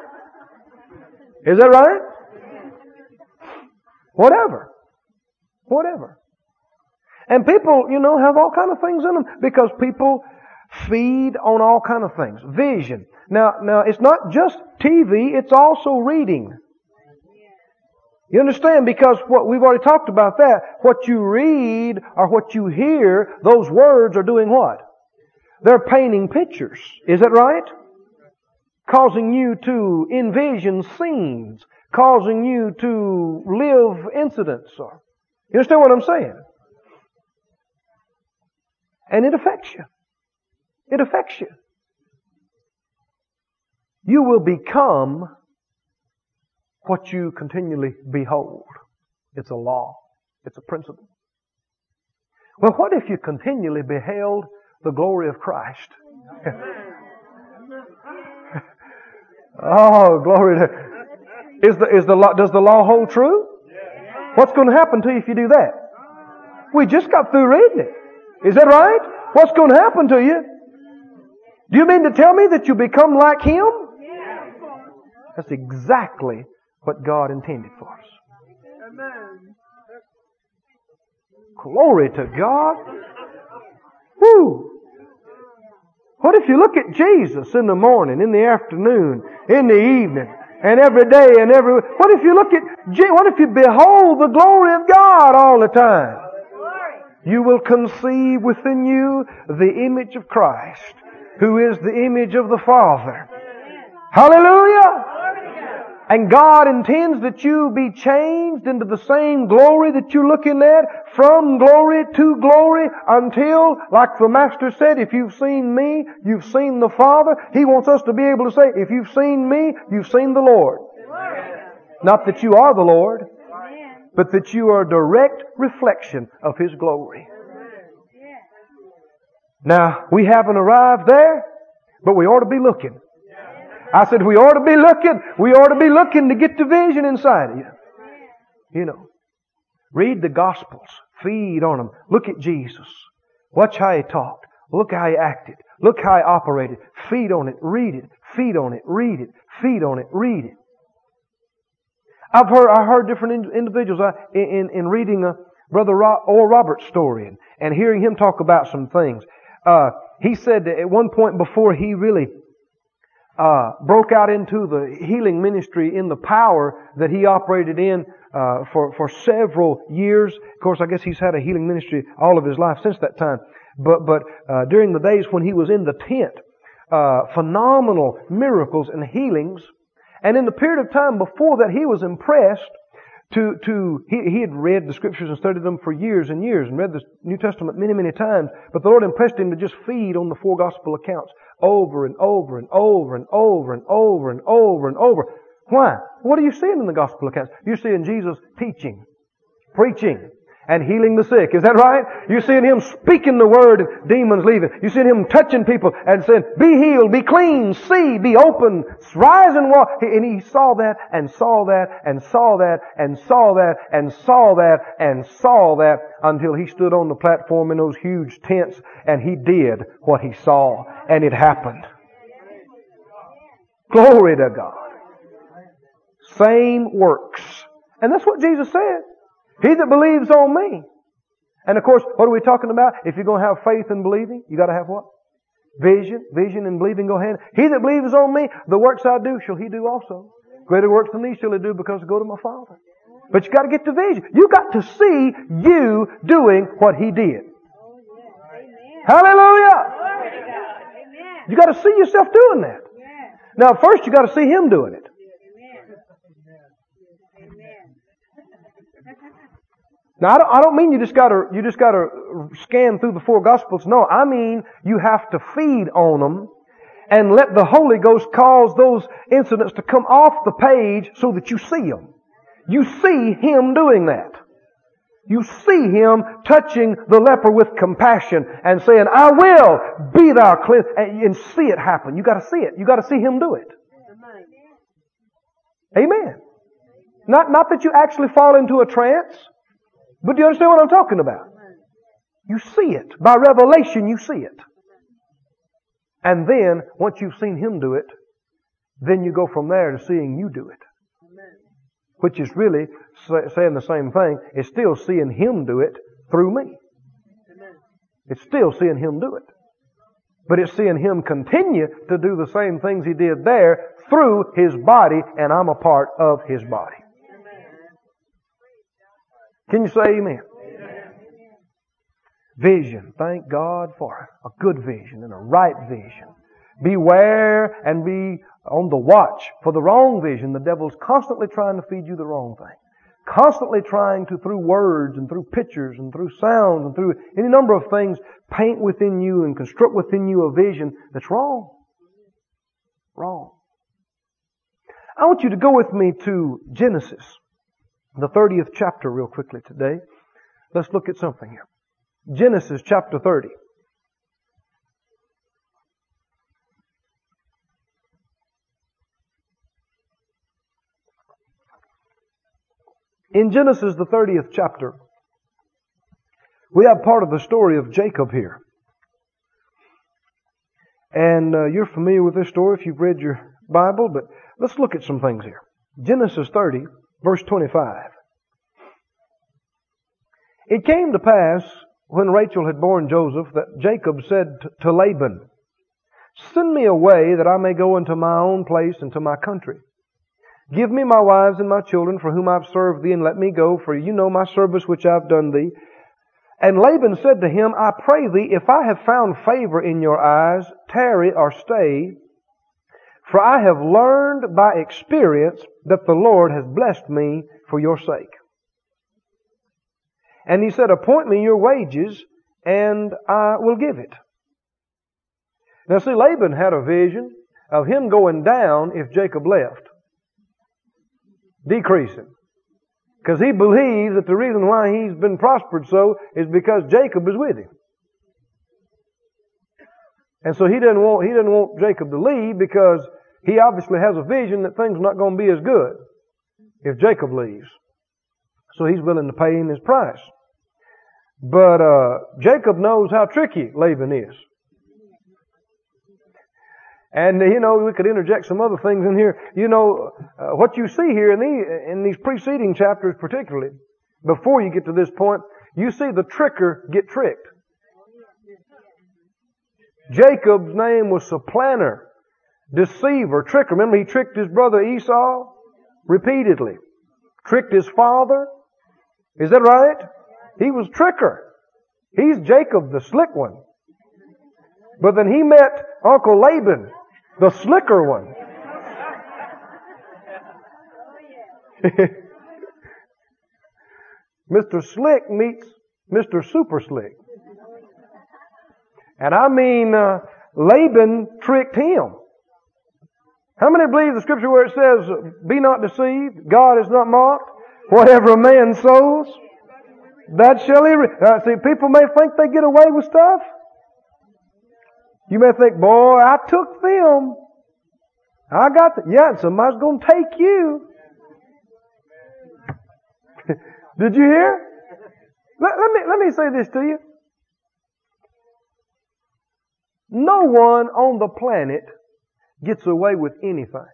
Is that right? Whatever. Whatever. And people, you know, have all kind of things in them because people feed on all kind of things. Vision. Now, now it's not just TV, it's also reading. You understand? Because what we've already talked about that. What you read or what you hear, those words are doing what? They're painting pictures. Is that right? Causing you to envision scenes, causing you to live incidents. You understand what I'm saying? And it affects you. It affects you. You will become what you continually behold. It's a law. It's a principle. Well, what if you continually beheld the glory of Christ? oh, glory to, is the, is the law, does the law hold true? What's going to happen to you if you do that? We just got through reading it. Is that right? What's going to happen to you? Do you mean to tell me that you become like Him? That's exactly what God intended for us. Glory to God. Woo! What if you look at Jesus in the morning, in the afternoon, in the evening, and every day and every, what if you look at, what if you behold the glory of God all the time? you will conceive within you the image of Christ, who is the image of the Father. Hallelujah! And God intends that you be changed into the same glory that you're looking at, from glory to glory, until, like the Master said, if you've seen me, you've seen the Father. He wants us to be able to say, if you've seen me, you've seen the Lord. Not that you are the Lord, but that you are a direct reflection of His glory. Now, we haven't arrived there, but we ought to be looking. I said, we ought to be looking. We ought to be looking to get the vision inside of you. You know. Read the Gospels. Feed on them. Look at Jesus. Watch how He talked. Look how He acted. Look how He operated. Feed on it. Read it. Feed on it. Read it. Feed on it. Read it. I've heard, I heard different individuals uh, in, in reading a Brother Oral Roberts story and, and hearing him talk about some things. Uh, he said that at one point before he really uh, broke out into the healing ministry in the power that he operated in uh, for for several years. Of course, I guess he's had a healing ministry all of his life since that time. But but uh, during the days when he was in the tent, uh, phenomenal miracles and healings And in the period of time before that, he was impressed to, to he, he had read the scriptures and studied them for years and years and read the New Testament many, many times. But the Lord impressed him to just feed on the four gospel accounts over and over and over and over and over and over and over. Why? What are you seeing in the gospel accounts? You're seeing Jesus teaching, preaching, and healing the sick. Is that right? You're seeing him speaking the word demons leaving. You're seeing him touching people and saying, be healed, be clean, see, be open, rise and walk. And he saw that and saw that and saw that and saw that and saw that and saw that until he stood on the platform in those huge tents and he did what he saw and it happened. Glory to God. Same works. And that's what Jesus said. He that believes on me. And of course, what are we talking about? If you're going to have faith and believing, you got to have what? Vision. Vision and believing go hand. He that believes on me, the works I do shall he do also. Greater works than these shall he do because I go to my Father. But you got to get the vision. You got to see you doing what he did. Hallelujah. You got to see yourself doing that. Now, first you got to see him doing it. Now, I don't, I don't mean you just gotta, you just gotta scan through the four gospels. No, I mean you have to feed on them and let the Holy Ghost cause those incidents to come off the page so that you see them. You see Him doing that. You see Him touching the leper with compassion and saying, I will be thou cleansed, and see it happen. You gotta see it. You gotta see Him do it. Amen. Not, not that you actually fall into a trance. But do you understand what I'm talking about? You see it. By revelation, you see it. And then, once you've seen Him do it, then you go from there to seeing you do it. Which is really saying the same thing. It's still seeing Him do it through me. It's still seeing Him do it. But it's seeing Him continue to do the same things He did there through His body, and I'm a part of His body. Can you say amen? Vision. Thank God for a good vision and a right vision. Beware and be on the watch for the wrong vision. The devil's constantly trying to feed you the wrong thing. Constantly trying to, through words and through pictures and through sounds and through any number of things, paint within you and construct within you a vision that's wrong. Wrong. I want you to go with me to Genesis the 30th chapter real quickly today. Let's look at something here. Genesis chapter 30. In Genesis, the 30th chapter, we have part of the story of Jacob here. And uh, you're familiar with this story if you've read your Bible, but let's look at some things here. Genesis 30, Verse 25. It came to pass when Rachel had borne Joseph that Jacob said to Laban, Send me away that I may go into my own place and to my country. Give me my wives and my children for whom I've served thee and let me go for you know my service which I've done thee. And Laban said to him, I pray thee, if I have found favor in your eyes, tarry or stay, for I have learned by experience that the Lord has blessed me for your sake. And he said, appoint me your wages and I will give it. Now see, Laban had a vision of him going down if Jacob left. Decreasing. Because he believes that the reason why he's been prospered so is because Jacob is with him. And so he didn't want, he didn't want Jacob to leave because he obviously has a vision that things are not going to be as good if Jacob leaves. So he's willing to pay him his price. But uh, Jacob knows how tricky Laban is. And you know, we could interject some other things in here. You know, uh, what you see here in, the, in these preceding chapters particularly, before you get to this point, you see the tricker get tricked. Jacob's name was supplanter, deceiver, tricker. Remember he tricked his brother Esau repeatedly. Tricked his father. Is that right? He was tricker. He's Jacob, the slick one. But then he met Uncle Laban, the slicker one. Mr. Slick meets Mr. Super Slick. And I mean, uh, Laban tricked him. How many believe the scripture where it says, be not deceived, God is not mocked, whatever a man sows, that shall he reap. Uh, see, people may think they get away with stuff. You may think, boy, I took them. I got the, yeah, somebody's going to take you. Did you hear? Let, let, me, let me say this to you. No one on the planet gets away with anything.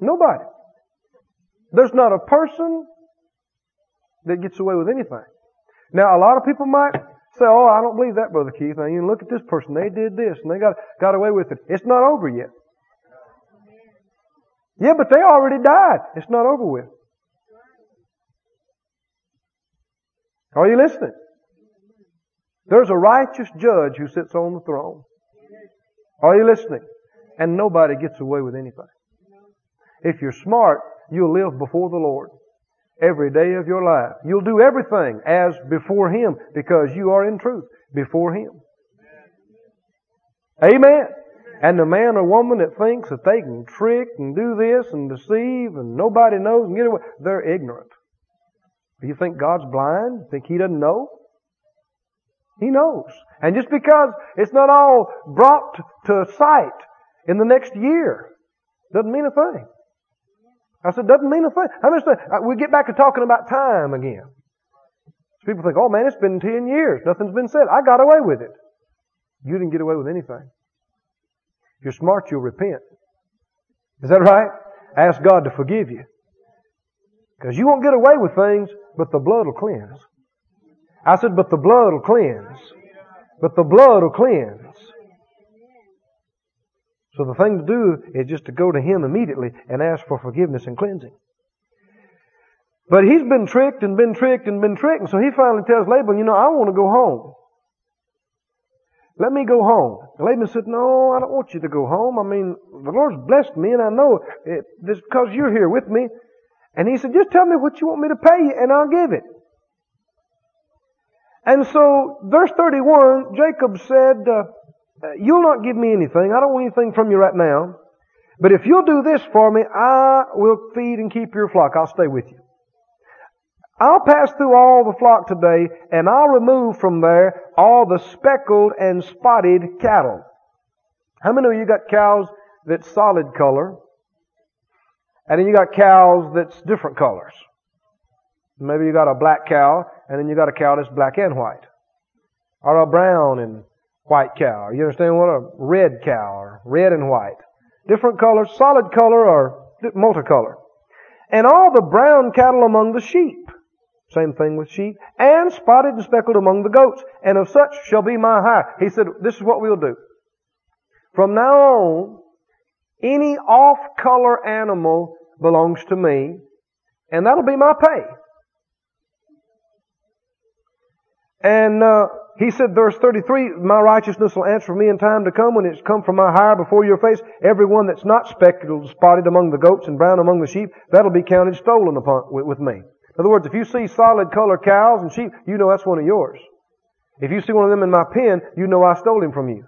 Nobody. There's not a person that gets away with anything. Now, a lot of people might say, "Oh, I don't believe that, Brother Keith." Now, you look at this person; they did this, and they got got away with it. It's not over yet. Yeah, but they already died. It's not over with. Are you listening? There's a righteous judge who sits on the throne. Are you listening? And nobody gets away with anything. If you're smart, you'll live before the Lord every day of your life. You'll do everything as before Him because you are in truth before Him. Amen. And the man or woman that thinks that they can trick and do this and deceive and nobody knows and get away, they're ignorant. Do you think God's blind? Think He doesn't know? He knows. And just because it's not all brought to sight in the next year doesn't mean a thing. I said, doesn't mean a thing. I understand. Uh, we get back to talking about time again. People think, oh man, it's been 10 years. Nothing's been said. I got away with it. You didn't get away with anything. If you're smart, you'll repent. Is that right? Ask God to forgive you. Because you won't get away with things, but the blood will cleanse. I said, but the blood will cleanse. But the blood will cleanse. So the thing to do is just to go to Him immediately and ask for forgiveness and cleansing. But he's been tricked and been tricked and been tricked, and so he finally tells Laban, you know, I want to go home. Let me go home. Laban said, no, I don't want you to go home. I mean, the Lord's blessed me and I know it, this because you're here with me. And he said, just tell me what you want me to pay you and I'll give it. And so, verse 31, Jacob said, uh, you'll not give me anything. I don't want anything from you right now. But if you'll do this for me, I will feed and keep your flock. I'll stay with you. I'll pass through all the flock today and I'll remove from there all the speckled and spotted cattle. How many of you got cows that's solid color? And then you got cows that's different colors. Maybe you got a black cow and then you got a cow that's black and white. Or a brown and white cow. You understand what? A red cow or red and white. Different colors, solid color or multicolor. And all the brown cattle among the sheep. Same thing with sheep. And spotted and speckled among the goats. And of such shall be my hire. He said, this is what we'll do. From now on, any off-color animal belongs to me. And that'll be my pay. And uh, he said, verse 33, My righteousness will answer me in time to come when it's come from my hire before your face. Every one that's not speckled, spotted among the goats and brown among the sheep, that'll be counted stolen upon with, with me. In other words, if you see solid color cows and sheep, you know that's one of yours. If you see one of them in my pen, you know I stole him from you.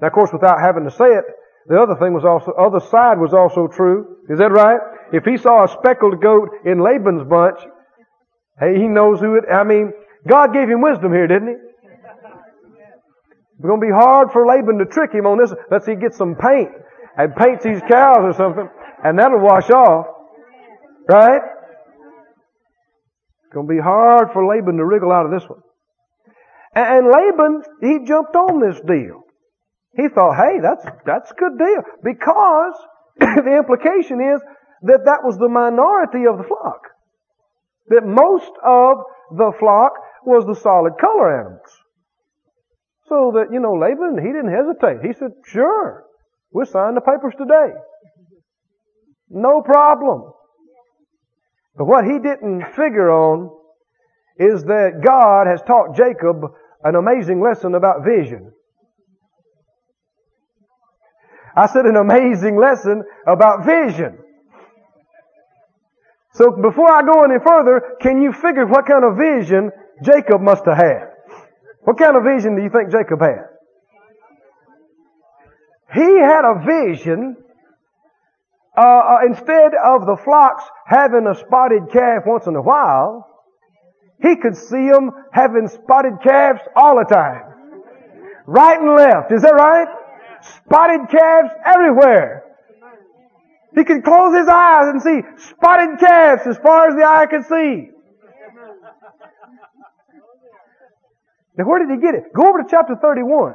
Now, of course, without having to say it, the other thing was also, other side was also true. Is that right? If he saw a speckled goat in Laban's bunch, hey, he knows who it, I mean, God gave him wisdom here, didn't he? It's going to be hard for Laban to trick him on this. Let's see, get some paint and paint these cows or something, and that'll wash off. Right? It's going to be hard for Laban to wriggle out of this one. And Laban, he jumped on this deal. He thought, hey, that's, that's a good deal. Because the implication is that that was the minority of the flock. That most of the flock was the solid color animals. So that, you know, Laban, he didn't hesitate. He said, sure, we'll sign the papers today. No problem. But what he didn't figure on is that God has taught Jacob an amazing lesson about vision. I said an amazing lesson about vision. So before I go any further, can you figure what kind of vision Jacob must have had? What kind of vision do you think Jacob had? He had a vision uh, uh, instead of the flocks having a spotted calf once in a while, he could see them having spotted calves all the time. Right and left. Is that right? Spotted calves everywhere. He could close his eyes and see spotted calves as far as the eye could see. Now where did he get it? Go over to chapter 31.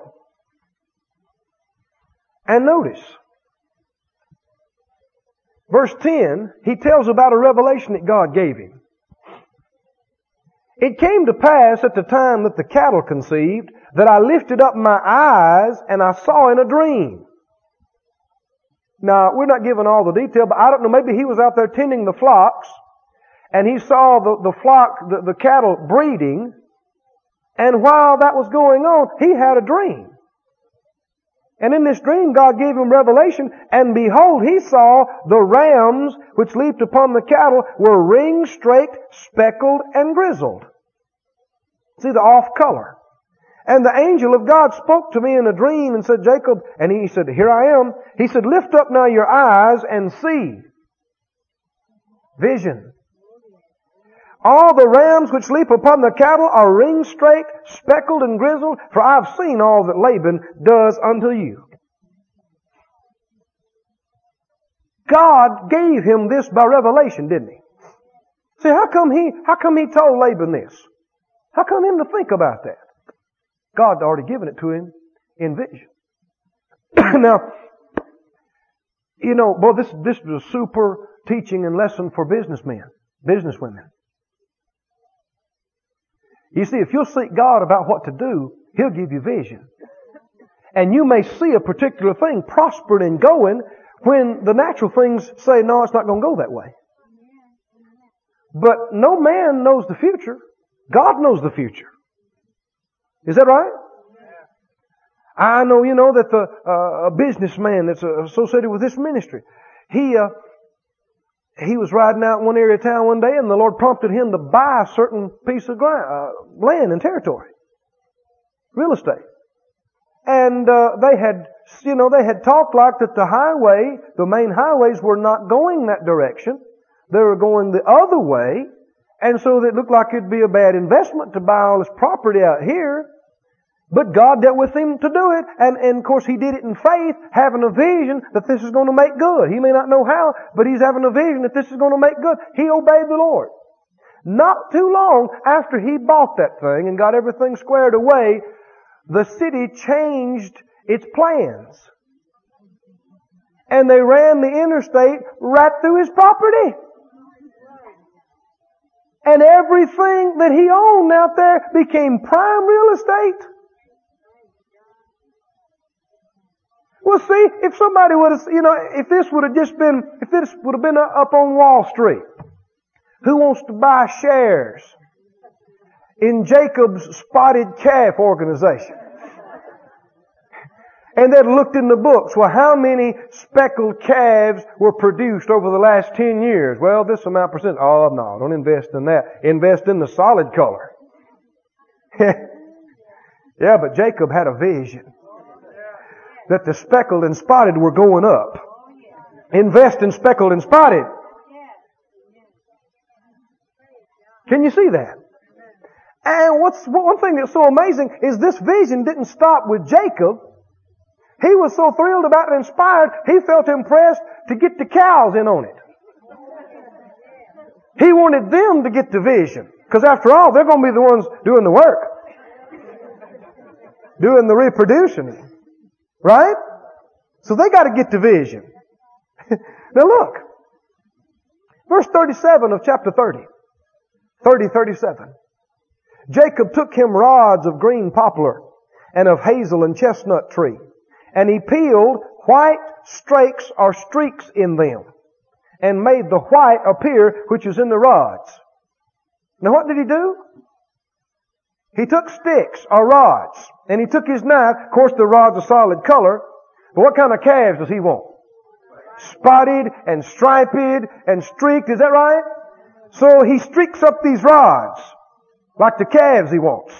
And notice. Verse 10, he tells about a revelation that God gave him. It came to pass at the time that the cattle conceived that I lifted up my eyes and I saw in a dream. Now, we're not given all the detail, but I don't know, maybe he was out there tending the flocks and he saw the, the flock, the, the cattle breeding and while that was going on, he had a dream. And in this dream, God gave him revelation, and behold, he saw the rams which leaped upon the cattle were ring straked, speckled, and grizzled. See the off color. And the angel of God spoke to me in a dream and said, Jacob, and he said, here I am. He said, lift up now your eyes and see. Vision. All the rams which leap upon the cattle are ring straight, speckled and grizzled, for I've seen all that Laban does unto you. God gave him this by revelation, didn't he? See, how come he, how come he told Laban this? How come him to think about that? God had already given it to him in vision. now, you know, boy, this, this is a super teaching and lesson for businessmen, businesswomen. You see, if you'll seek God about what to do, He'll give you vision. And you may see a particular thing prospering and going when the natural things say, no, it's not going to go that way. But no man knows the future. God knows the future. Is that right? I know, you know, that the uh, a businessman that's associated with this ministry, he uh, he was riding out in one area of town one day and the Lord prompted him to buy a certain piece of ground, uh, land and territory. Real estate. And, uh, they had, you know, they had talked like that the highway, the main highways were not going that direction. They were going the other way. And so it looked like it'd be a bad investment to buy all this property out here. But God dealt with him to do it, and, and of course he did it in faith, having a vision that this is going to make good. He may not know how, but he's having a vision that this is going to make good. He obeyed the Lord. Not too long after he bought that thing and got everything squared away, the city changed its plans. And they ran the interstate right through his property. And everything that he owned out there became prime real estate. Well, see, if somebody would have, you know, if this would have just been, if this would have been up on Wall Street, who wants to buy shares in Jacob's spotted calf organization? And they'd looked in the books. Well, how many speckled calves were produced over the last 10 years? Well, this amount percent. Oh, no, don't invest in that. Invest in the solid color. yeah, but Jacob had a vision that the speckled and spotted were going up. Invest in speckled and spotted. Can you see that? And what's one thing that's so amazing is this vision didn't stop with Jacob. He was so thrilled about it, inspired, he felt impressed to get the cows in on it. He wanted them to get the vision. Because after all, they're going to be the ones doing the work. Doing the reproducing. Right? So they got to get division. now look. Verse 37 of chapter 30. 30, 37. Jacob took him rods of green poplar and of hazel and chestnut tree, and he peeled white streaks or streaks in them, and made the white appear which is in the rods. Now what did he do? He took sticks or rods, and he took his knife. Of course, the rod's a solid color, But what kind of calves does he want? Spotted and striped and streaked, is that right? So he streaks up these rods, like the calves he wants.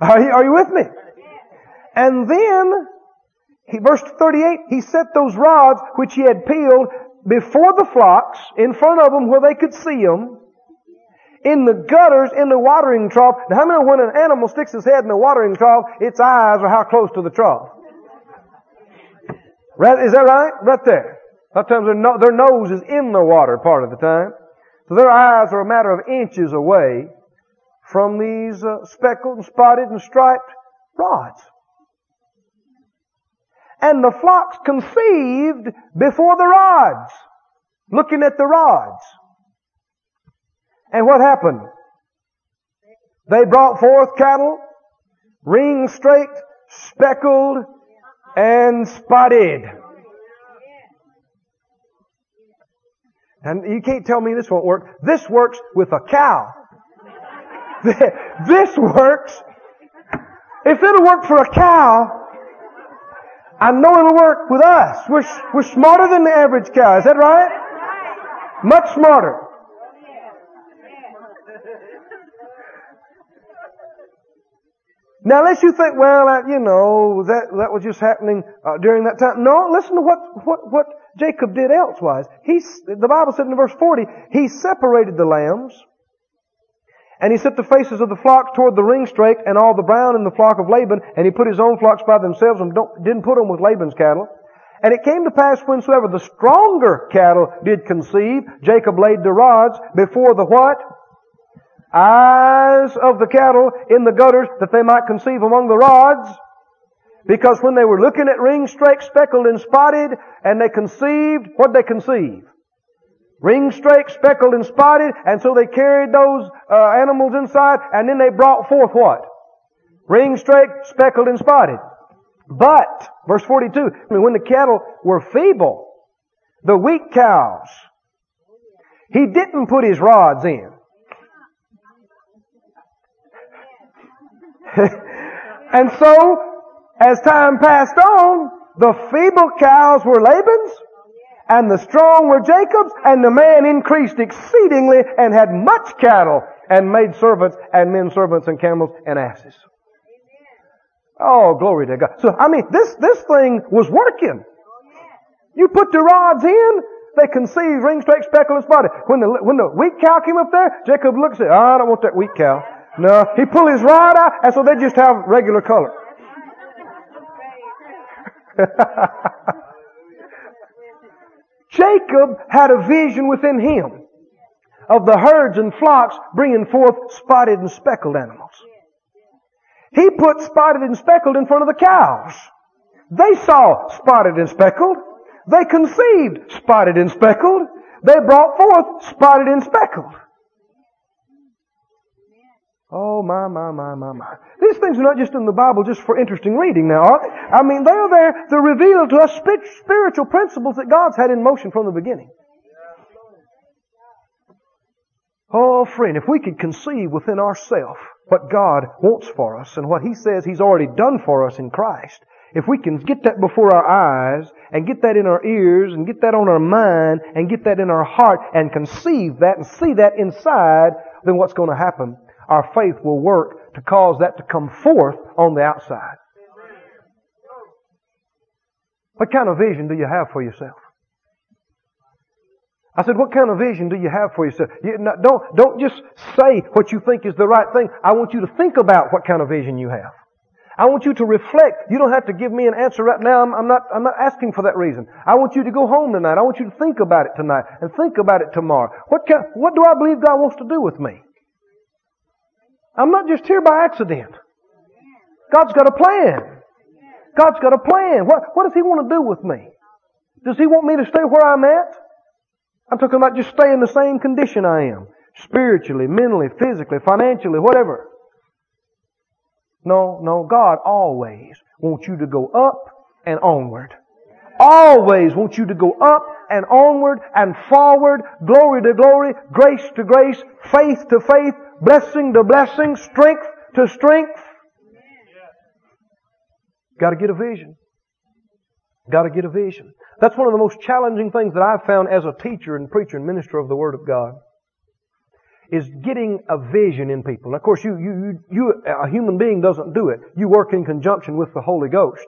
Are you, are you with me? And then, he, verse 38, he set those rods which he had peeled before the flocks, in front of them where they could see them, in the gutters, in the watering trough. Now how many when an animal sticks its head in the watering trough, its eyes are how close to the trough? Right, is that right? Right there. Sometimes their, no, their nose is in the water part of the time. So their eyes are a matter of inches away from these uh, speckled and spotted and striped rods. And the flocks conceived before the rods, looking at the rods. And what happened? They brought forth cattle, ring straight, speckled, and spotted. And you can't tell me this won't work. This works with a cow. this works. If it'll work for a cow, I know it'll work with us. We're, we're smarter than the average cow. Is that right? Much smarter. Now, unless you think, well, you know, that, that was just happening uh, during that time. No, listen to what, what, what Jacob did elsewise. He, the Bible said in verse 40, he separated the lambs, and he set the faces of the flocks toward the ringstake and all the brown in the flock of Laban, and he put his own flocks by themselves and didn't put them with Laban's cattle. And it came to pass whensoever the stronger cattle did conceive, Jacob laid the rods before the what? Eyes of the cattle in the gutters that they might conceive among the rods. Because when they were looking at ring strake, speckled and spotted, and they conceived, what they conceive? Ring strake, speckled and spotted, and so they carried those uh, animals inside, and then they brought forth what? Ring strake, speckled and spotted. But, verse 42, when the cattle were feeble, the weak cows, he didn't put his rods in. and so, as time passed on, the feeble cows were Laban's, and the strong were Jacob's, and the man increased exceedingly and had much cattle, and made servants, and men servants, and camels, and asses. Oh, glory to God. So, I mean, this, this thing was working. You put the rods in, they conceived ring, straight, speckle, and spotted. When the, when the wheat cow came up there, Jacob and said, oh, I don't want that wheat cow. No, he pulled his rod out, and so they just have regular color. Jacob had a vision within him of the herds and flocks bringing forth spotted and speckled animals. He put spotted and speckled in front of the cows. They saw spotted and speckled. They conceived spotted and speckled. They brought forth spotted and speckled. Oh my, my, my, my, my. These things are not just in the Bible just for interesting reading now, are they? I mean, they are there to reveal to us spiritual principles that God's had in motion from the beginning. Oh, friend, if we could conceive within ourselves what God wants for us and what He says He's already done for us in Christ, if we can get that before our eyes and get that in our ears and get that on our mind and get that in our heart and conceive that and see that inside, then what's going to happen? our faith will work to cause that to come forth on the outside. What kind of vision do you have for yourself? I said, what kind of vision do you have for yourself? You, no, don't, don't just say what you think is the right thing. I want you to think about what kind of vision you have. I want you to reflect. You don't have to give me an answer right now. I'm, I'm, not, I'm not asking for that reason. I want you to go home tonight. I want you to think about it tonight and think about it tomorrow. What, kind, what do I believe God wants to do with me? I'm not just here by accident. God's got a plan. God's got a plan. What, what does He want to do with me? Does He want me to stay where I'm at? I'm talking about just stay in the same condition I am. Spiritually, mentally, physically, financially, whatever. No, no, God always wants you to go up and onward. Always wants you to go up and onward and forward, glory to glory, grace to grace, faith to faith, blessing to blessing, strength to strength. Got to get a vision. Got to get a vision. That's one of the most challenging things that I've found as a teacher and preacher and minister of the Word of God. Is getting a vision in people. Of course, you, you, you, a human being doesn't do it. You work in conjunction with the Holy Ghost.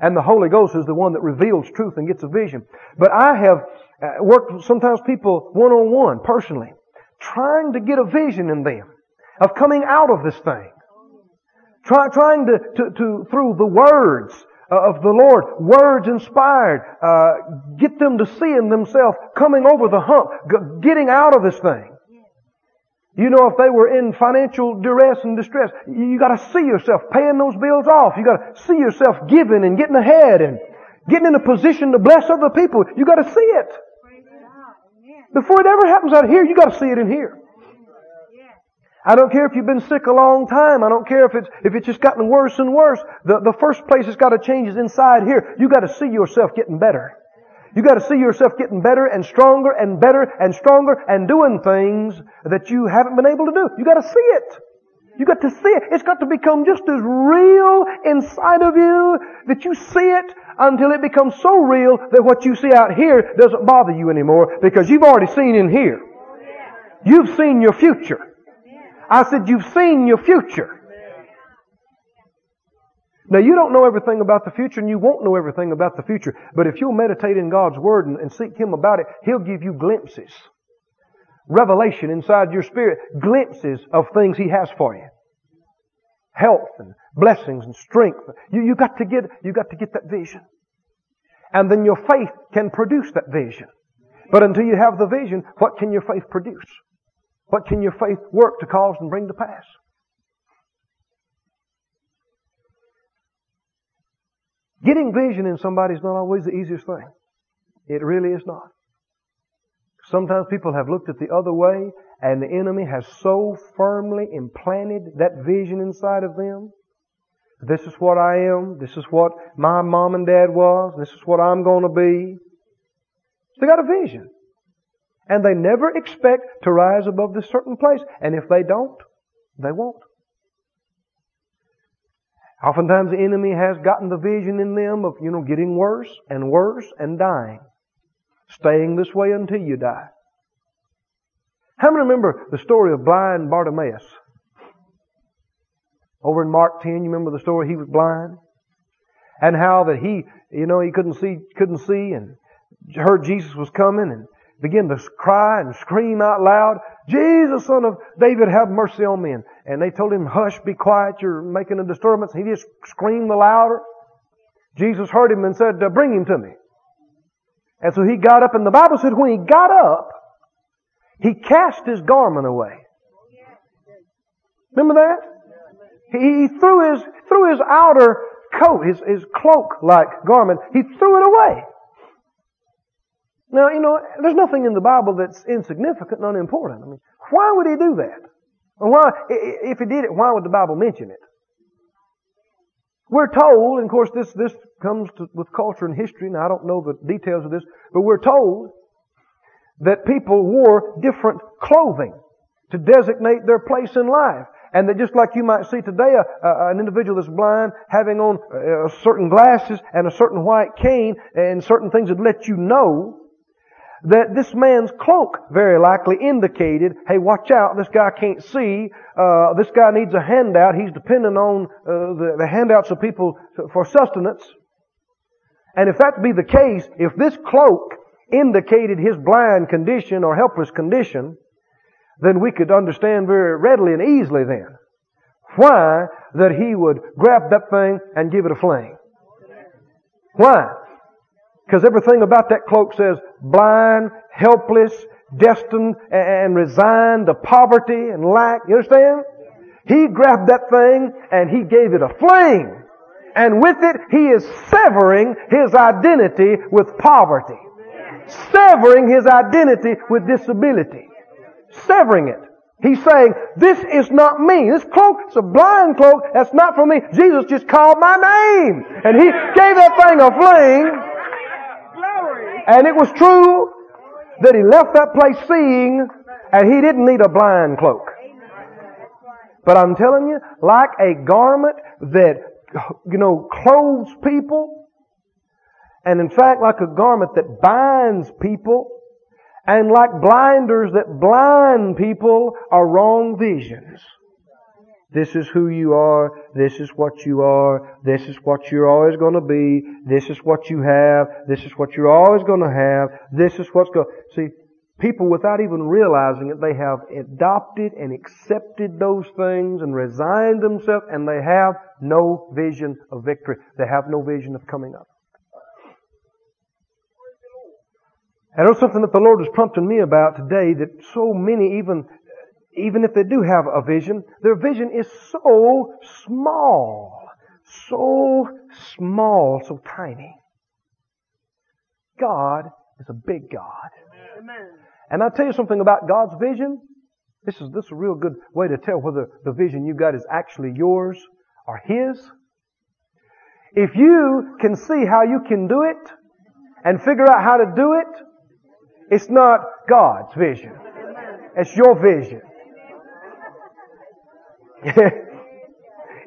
And the Holy Ghost is the one that reveals truth and gets a vision. But I have uh, worked with sometimes people one on one, personally, trying to get a vision in them of coming out of this thing. Try, trying to, to, to, through the words of the Lord, words inspired, uh, get them to see in themselves coming over the hump, g- getting out of this thing. You know, if they were in financial duress and distress, you gotta see yourself paying those bills off. You gotta see yourself giving and getting ahead and getting in a position to bless other people. You gotta see it. Before it ever happens out here, you gotta see it in here. I don't care if you've been sick a long time. I don't care if it's, if it's just gotten worse and worse. The, the first place it's got to change is inside here. You got to see yourself getting better. You got to see yourself getting better and stronger and better and stronger and doing things that you haven't been able to do. You got to see it. You got to see it. It's got to become just as real inside of you that you see it until it becomes so real that what you see out here doesn't bother you anymore because you've already seen in here. You've seen your future. I said, you've seen your future. Now you don't know everything about the future and you won't know everything about the future. But if you'll meditate in God's Word and, and, seek Him about it, He'll give you glimpses. Revelation inside your spirit. Glimpses of things He has for you. Health and blessings and strength. You, you got to get, you got to get that vision. And then your faith can produce that vision. But until you have the vision, what can your faith produce? What can your faith work to cause and bring to pass? Getting vision in somebody is not always the easiest thing. It really is not. Sometimes people have looked at the other way and the enemy has so firmly implanted that vision inside of them. This is what I am. This is what my mom and dad was. This is what I'm going to be. They got a vision. And they never expect to rise above this certain place. And if they don't, they won't. Oftentimes the enemy has gotten the vision in them of, you know, getting worse and worse and dying. Staying this way until you die. How many remember the story of blind Bartimaeus? Over in Mark 10, you remember the story? He was blind. And how that he, you know, he couldn't see, couldn't see and heard Jesus was coming and began to cry and scream out loud, Jesus, son of David, have mercy on me. And they told him, hush, be quiet, you're making a disturbance. He just screamed the louder. Jesus heard him and said, uh, bring him to me. And so he got up, and the Bible said when he got up, he cast his garment away. Remember that? He threw his, threw his outer coat, his, his cloak-like garment, he threw it away. Now, you know, there's nothing in the Bible that's insignificant and unimportant. I mean, why would he do that? And why, if he did it, why would the Bible mention it? We're told, and of course this, this comes to, with culture and history, and I don't know the details of this, but we're told that people wore different clothing to designate their place in life. And that just like you might see today, a, a, an individual that's blind having on uh, certain glasses and a certain white cane and certain things that let you know that this man's cloak very likely indicated, hey, watch out, this guy can't see, uh, this guy needs a handout, he's dependent on uh, the, the handouts of people for sustenance. And if that be the case, if this cloak indicated his blind condition or helpless condition, then we could understand very readily and easily then why that he would grab that thing and give it a fling. Why? Because everything about that cloak says blind, helpless, destined, and resigned to poverty and lack. You understand? He grabbed that thing and he gave it a fling. And with it, he is severing his identity with poverty. Severing his identity with disability. Severing it. He's saying, this is not me. This cloak, it's a blind cloak. That's not for me. Jesus just called my name. And he gave that thing a fling. And it was true that he left that place seeing and he didn't need a blind cloak. But I'm telling you, like a garment that you know, clothes people, and in fact like a garment that binds people, and like blinders that blind people are wrong visions. This is who you are. This is what you are. This is what you're always going to be. This is what you have. This is what you're always going to have. This is what's going. See, people without even realizing it, they have adopted and accepted those things and resigned themselves, and they have no vision of victory. They have no vision of coming up. And that's something that the Lord is prompting me about today that so many even even if they do have a vision, their vision is so small, so small, so tiny. God is a big God. Amen. And I tell you something about God's vision. This is this is a real good way to tell whether the vision you got is actually yours or His. If you can see how you can do it and figure out how to do it, it's not God's vision. It's your vision.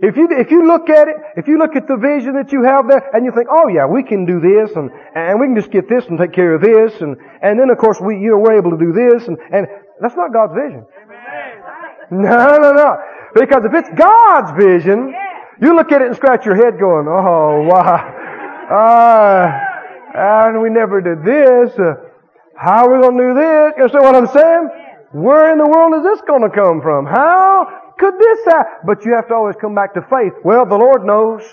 if you if you look at it, if you look at the vision that you have there, and you think, oh yeah, we can do this, and and we can just get this and take care of this, and and then of course we you know we're able to do this, and and that's not God's vision. No, no, no. Because if it's God's vision, you look at it and scratch your head, going, oh wow, uh, and we never did this. Uh, how are we going to do this? You understand what I'm saying? Where in the world is this going to come from? How could this happen? But you have to always come back to faith. Well, the Lord knows.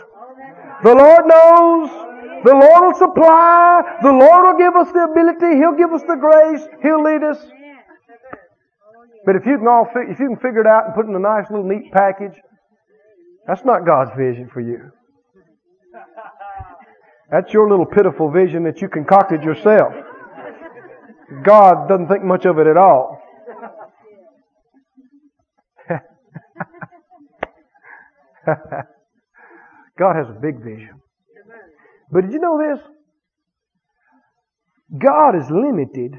The Lord knows. The Lord will supply. The Lord will give us the ability. He'll give us the grace. He'll lead us. But if you can all, if you can figure it out and put it in a nice little neat package, that's not God's vision for you. That's your little pitiful vision that you concocted yourself. God doesn't think much of it at all. God has a big vision. But did you know this? God is limited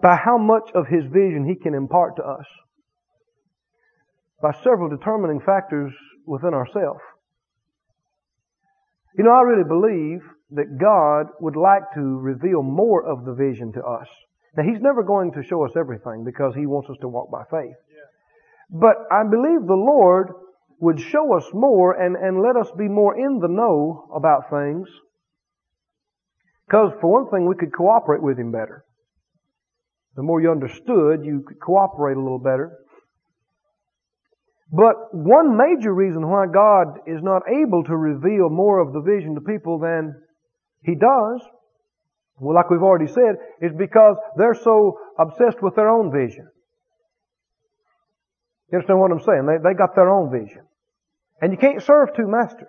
by how much of His vision He can impart to us by several determining factors within ourselves. You know, I really believe that God would like to reveal more of the vision to us. Now, He's never going to show us everything because He wants us to walk by faith. But I believe the Lord would show us more and, and let us be more in the know about things. Because for one thing, we could cooperate with Him better. The more you understood, you could cooperate a little better. But one major reason why God is not able to reveal more of the vision to people than He does, well, like we've already said, is because they're so obsessed with their own vision. You understand what I'm saying? They, they got their own vision. And you can't serve two masters.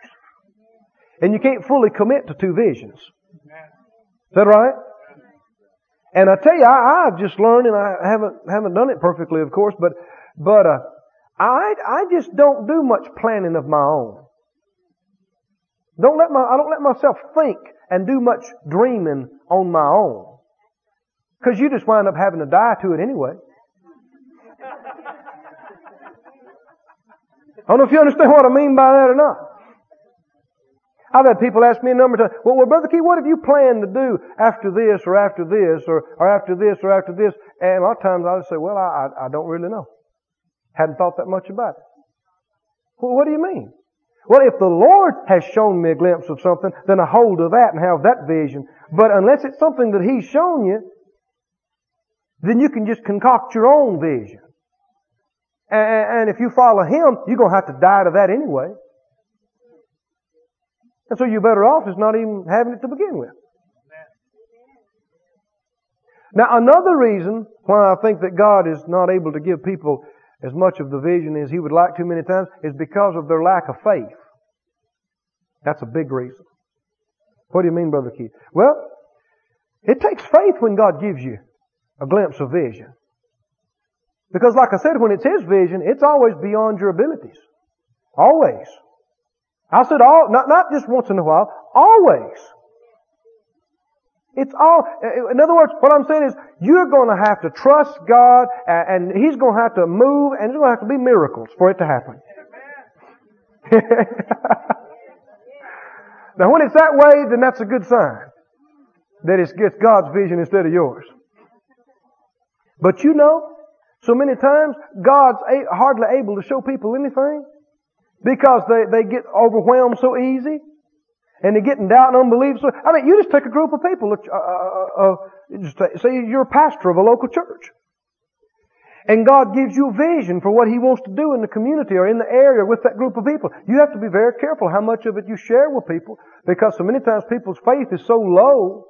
And you can't fully commit to two visions. Is that right? And I tell you, I, I've just learned, and I haven't haven't done it perfectly, of course, but but uh, I I just don't do much planning of my own. Don't let my I don't let myself think and do much dreaming on my own, because you just wind up having to die to it anyway. I don't know if you understand what I mean by that or not. I've had people ask me a number of times, well, well, Brother Keith, what have you planned to do after this or after this or, or after this or after this? And a lot of times I just say, well, I, I don't really know. Hadn't thought that much about it. Well, what do you mean? Well, if the Lord has shown me a glimpse of something, then I hold to that and have that vision. But unless it's something that He's shown you, then you can just concoct your own vision. And, if you follow him, you're going to have to die to that anyway. And so you're better off just not even having it to begin with. Now, another reason why I think that God is not able to give people as much of the vision as He would like to many times is because of their lack of faith. That's a big reason. What do you mean, Brother Keith? Well, it takes faith when God gives you a glimpse of vision. Because like I said, when it's His vision, it's always beyond your abilities. Always. I said all, not, not just once in a while, always. It's all, in other words, what I'm saying is, you're going to have to trust God, and He's going to have to move, and there's to have to be miracles for it to happen. Now when it's that way, then that's a good sign that it's, it's God's vision instead of yours. But you know, so many times God's hardly able to show people anything because they, they get overwhelmed so easy and they get in doubt and unbelief. So, I mean, you just take a group of people, uh, uh, uh, say you're a pastor of a local church. And God gives you a vision for what He wants to do in the community or in the area with that group of people. You have to be very careful how much of it you share with people because so many times people's faith is so low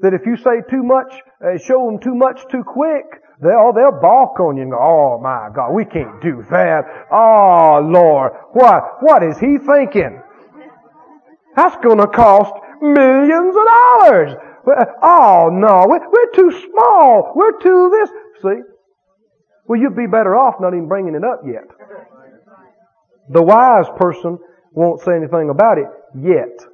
that if you say too much, uh, show them too much too quick, they'll, oh, they'll balk on you and go, oh my God, we can't do that. Oh Lord, what, what is He thinking? That's gonna cost millions of dollars. Oh no, we're too small. We're too this. See? Well, you'd be better off not even bringing it up yet. The wise person won't say anything about it yet.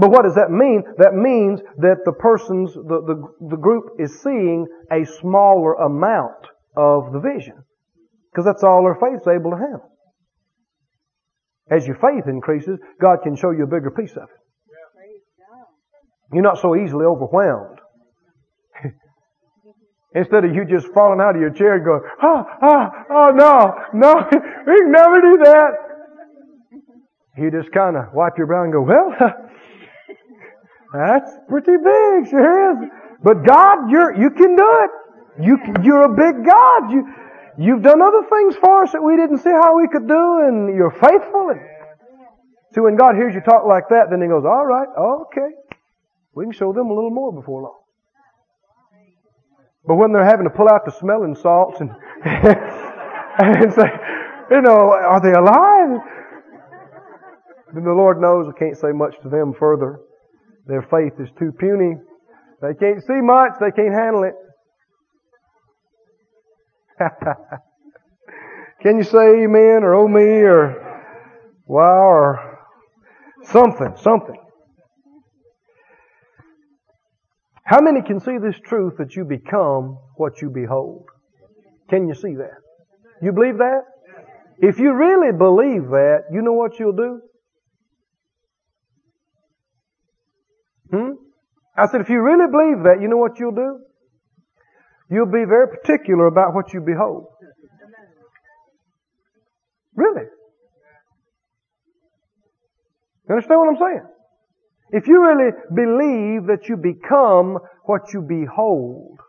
But what does that mean? That means that the person's, the, the, the group is seeing a smaller amount of the vision. Because that's all their faith's able to handle. As your faith increases, God can show you a bigger piece of it. You're not so easily overwhelmed. Instead of you just falling out of your chair and going, oh, oh, oh no, no, we can never do that. You just kind of wipe your brow and go, well, that's pretty big, sure is. But God, you're, you can do it. You, you're a big God. You, you've done other things for us that we didn't see how we could do and you're faithful. And, so when God hears you talk like that, then He goes, all right, okay. We can show them a little more before long. But when they're having to pull out the smelling salts and, and say, you know, are they alive? Then the Lord knows I can't say much to them further. Their faith is too puny. They can't see much. They can't handle it. Can you say amen or oh me or wow or something, something? How many can see this truth that you become what you behold? Can you see that? You believe that? If you really believe that, you know what you'll do? Hmm? I said, if you really believe that, you know what you'll do? You'll be very particular about what you behold. Really? You understand what I'm saying? If you really believe that you become what you behold,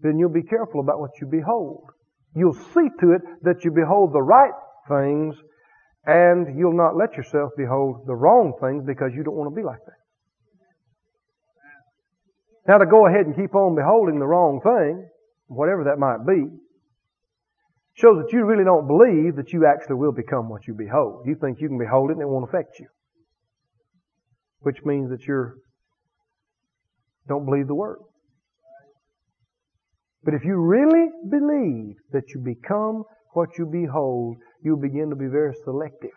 then you'll be careful about what you behold. You'll see to it that you behold the right things and you'll not let yourself behold the wrong things because you don't want to be like that. Now to go ahead and keep on beholding the wrong thing, whatever that might be, shows that you really don't believe that you actually will become what you behold. You think you can behold it and it won't affect you which means that you're don't believe the word. But if you really believe that you become what you behold, you'll begin to be very selective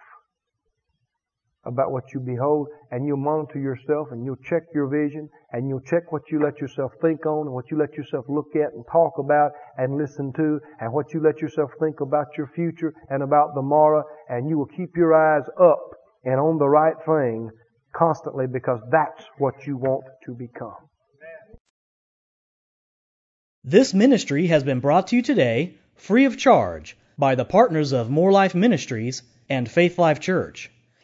about what you behold and you'll monitor yourself and you'll check your vision and you'll check what you let yourself think on and what you let yourself look at and talk about and listen to and what you let yourself think about your future and about the morrow and you will keep your eyes up and on the right thing constantly because that's what you want to become. This ministry has been brought to you today free of charge by the partners of More Life Ministries and Faith Life Church.